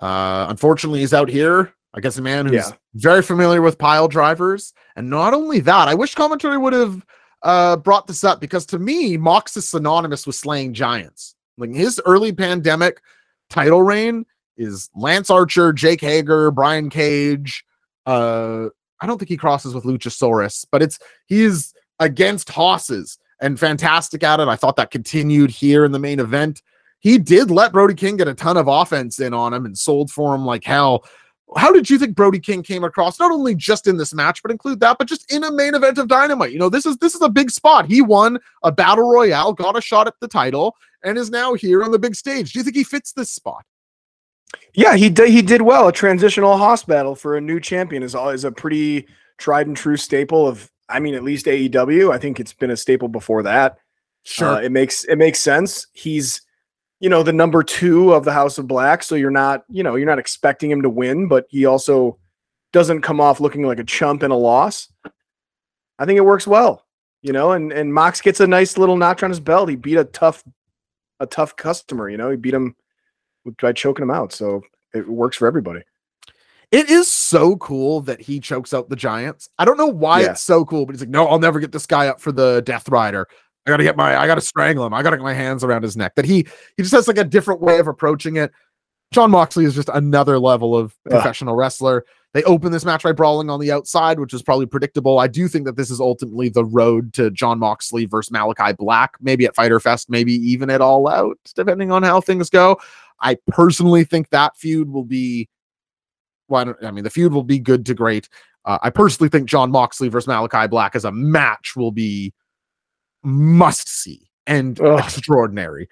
Uh, unfortunately, he's out here. I guess a man who's Yeah. very familiar with pile drivers, and not only that, I wish commentary would have uh, brought this up because to me, Mox is synonymous with slaying giants. Like his early pandemic title reign is Lance Archer, Jake Hager, Brian Cage. Uh, I don't think he crosses with Luchasaurus, but it's he's against hosses and fantastic at it. I thought that continued here in the main event. He did let Brody King get a ton of offense in on him and sold for him like hell. How did you think Brody King came across? Not only just in this match, but include that, but just in a main event of Dynamite. You know, this is this is a big spot. He won a battle royale, got a shot at the title, and is now here on the big stage. Do you think he fits this spot? Yeah, he did. He did well. A transitional hoss battle for a new champion is always a pretty tried and true staple of. I mean, at least AEW. I think it's been a staple before that. Sure. Uh, it makes it makes sense. He's, you know, the number two of the House of Black, so you're not, you know, you're not expecting him to win, but he also doesn't come off looking like a chump in a loss. I think it works well, you know, and and Mox gets a nice little notch on his belt. He beat a tough, a tough customer, you know. He beat him by choking him out, so it works for everybody. It is so cool that he chokes out the Giants. I don't know why Yeah. it's so cool, but he's like, no, I'll never get this guy up for the Death Rider. I gotta get my, I gotta strangle him. I gotta get my hands around his neck. That he, he just has like a different way of approaching it. Jon Moxley is just another level of professional wrestler. They open this match by brawling on the outside, which is probably predictable. I do think that this is ultimately the road to Jon Moxley versus Malachi Black, maybe at Fyter Fest, maybe even at All Out, depending on how things go. I personally think that feud will be well, I, don't, I mean, the feud will be good to great. Uh, I personally think Jon Moxley versus Malachi Black as a match will be must see. and Ugh. extraordinary.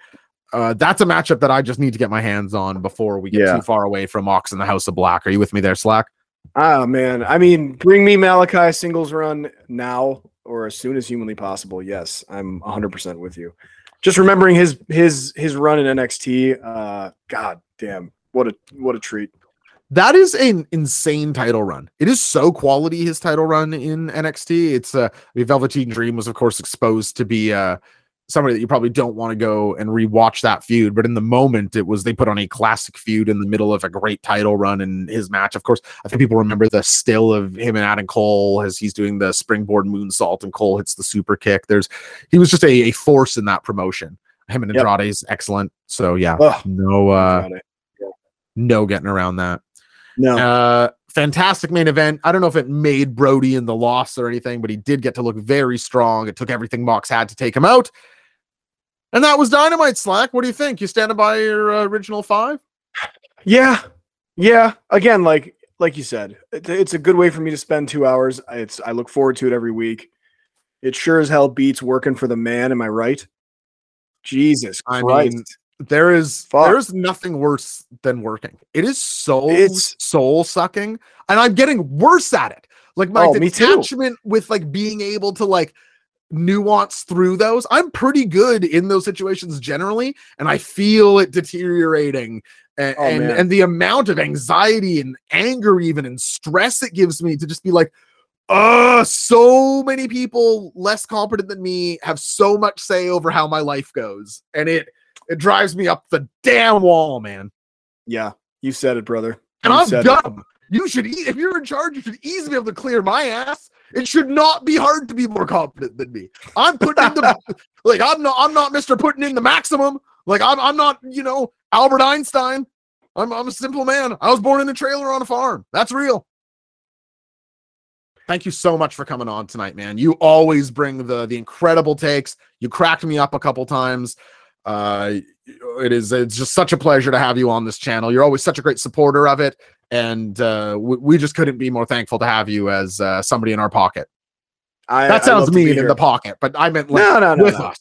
Uh, that's a matchup that I just need to get my hands on before we get Yeah. too far away from Ox and the House of Black. Are you with me there, Slack? Ah man, I mean, bring me Malachi singles run now or as soon as humanly possible. Yes, I'm 100% with you. Just remembering his his his run in NXT. Uh, God damn, what a what a treat. That is an insane title run. It is so quality his title run in NXT. It's uh I mean, Velveteen Dream was of course exposed to be uh somebody that you probably don't want to go and rewatch that feud, but in the moment it was they put on a classic feud in the middle of a great title run and his match. Of course, I think people remember the still of him and Adam Cole as he's doing the springboard moonsault and Cole hits the super kick. There's he was just a, a force in that promotion. Him and Yep. Is excellent. So yeah, Ugh. no uh no getting around that. No, Uh, fantastic main event. I don't know if it made Brody in the loss or anything, but he did get to look very strong. It took everything Mox had to take him out. And that was Dynamite Slack. What do you think? You standing by your uh, original five? Yeah, yeah. Again, like like you said, it, it's a good way for me to spend two hours. It's I look forward to it every week. It sure as hell beats working for the man. Am I right? Jesus I Christ! mean, There is Fuck. there is nothing worse than working. It is so It's- soul sucking, and I'm getting worse at it. Like my Oh, detachment with like being able to like nuance through those. I'm pretty good in those situations generally, and I feel it deteriorating. And Oh, and, and the amount of anxiety and anger, even and stress it gives me to just be like, uh, so many people less competent than me have so much say over how my life goes. And it it drives me up the damn wall, man. yeah, you said it, brother. And You I'm said it. You should, e- if you're in charge, you should easily be able to clear my ass. It should not be hard to be more competent than me. I'm putting in the, [LAUGHS] like, I'm not, I'm not Mr. Putting in the maximum. Like, I'm, I'm not, you know, Albert Einstein. I'm, I'm a simple man. I was born in a trailer on a farm. That's real. Thank you so much for coming on tonight, man. You always bring the the incredible takes. You cracked me up a couple times. Uh, it is it's just such a pleasure to have you on this channel. You're always such a great supporter of it, and uh, we, we just couldn't be more thankful to have you as uh, somebody in our pocket. I, That sounds mean in the pocket, but I meant like no, no, no, with no. us.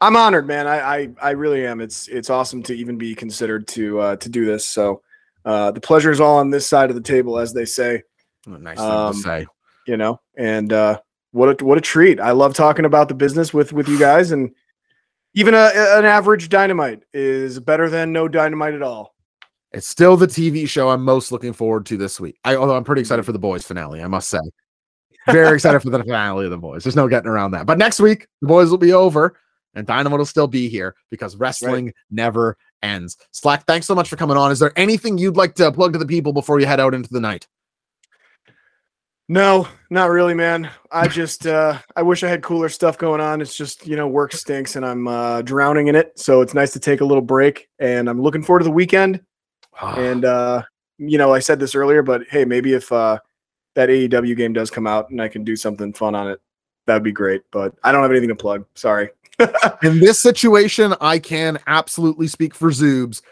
I'm honored, man. I, I I really am. It's it's awesome to even be considered to uh, to do this. So uh, the pleasure is all on this side of the table, as they say. Nice thing Um, to say. You know, and uh, what a what a treat. I love talking about the business with with you guys, and even a, an average dynamite is better than no dynamite at all. It's still the TV show I'm most looking forward to this week. I, although I'm pretty excited for the boys finale, I must say. Very excited for the finale of the boys. There's no getting around that. But next week, the boys will be over and Dynamite will still be here because wrestling never ends. Slack, thanks so much for coming on. Is there anything you'd like to plug to the people before you head out into the night? No, not really, man. I just uh I wish I had cooler stuff going on. It's just, you know, work stinks and I'm uh drowning in it. So it's nice to take a little break and I'm looking forward to the weekend. And uh you know, I said this earlier, but hey, maybe if uh that AEW game does come out and I can do something fun on it, that'd be great. But I don't have anything to plug. Sorry. [LAUGHS] in this situation, I can absolutely speak for Zoobs.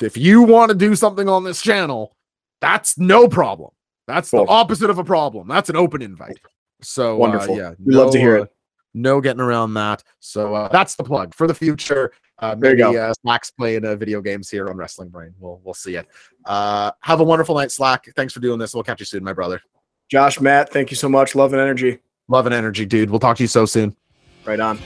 If you want to do something on this channel, that's no problem. That's Cool. the opposite of a problem. That's an open invite. So uh, Wonderful. yeah, We love to hear uh, it. No getting around that. So uh, that's the plug for the future. Uh, There you go. uh, Slack's playing uh, video games here on Wrestling Brain. We'll we'll see it. Uh, have a wonderful night, Slack. Thanks for doing this. We'll catch you soon, my brother. Josh, Matt, thank you so much. Love and energy. Love and energy, dude. We'll talk to you so soon. Right on.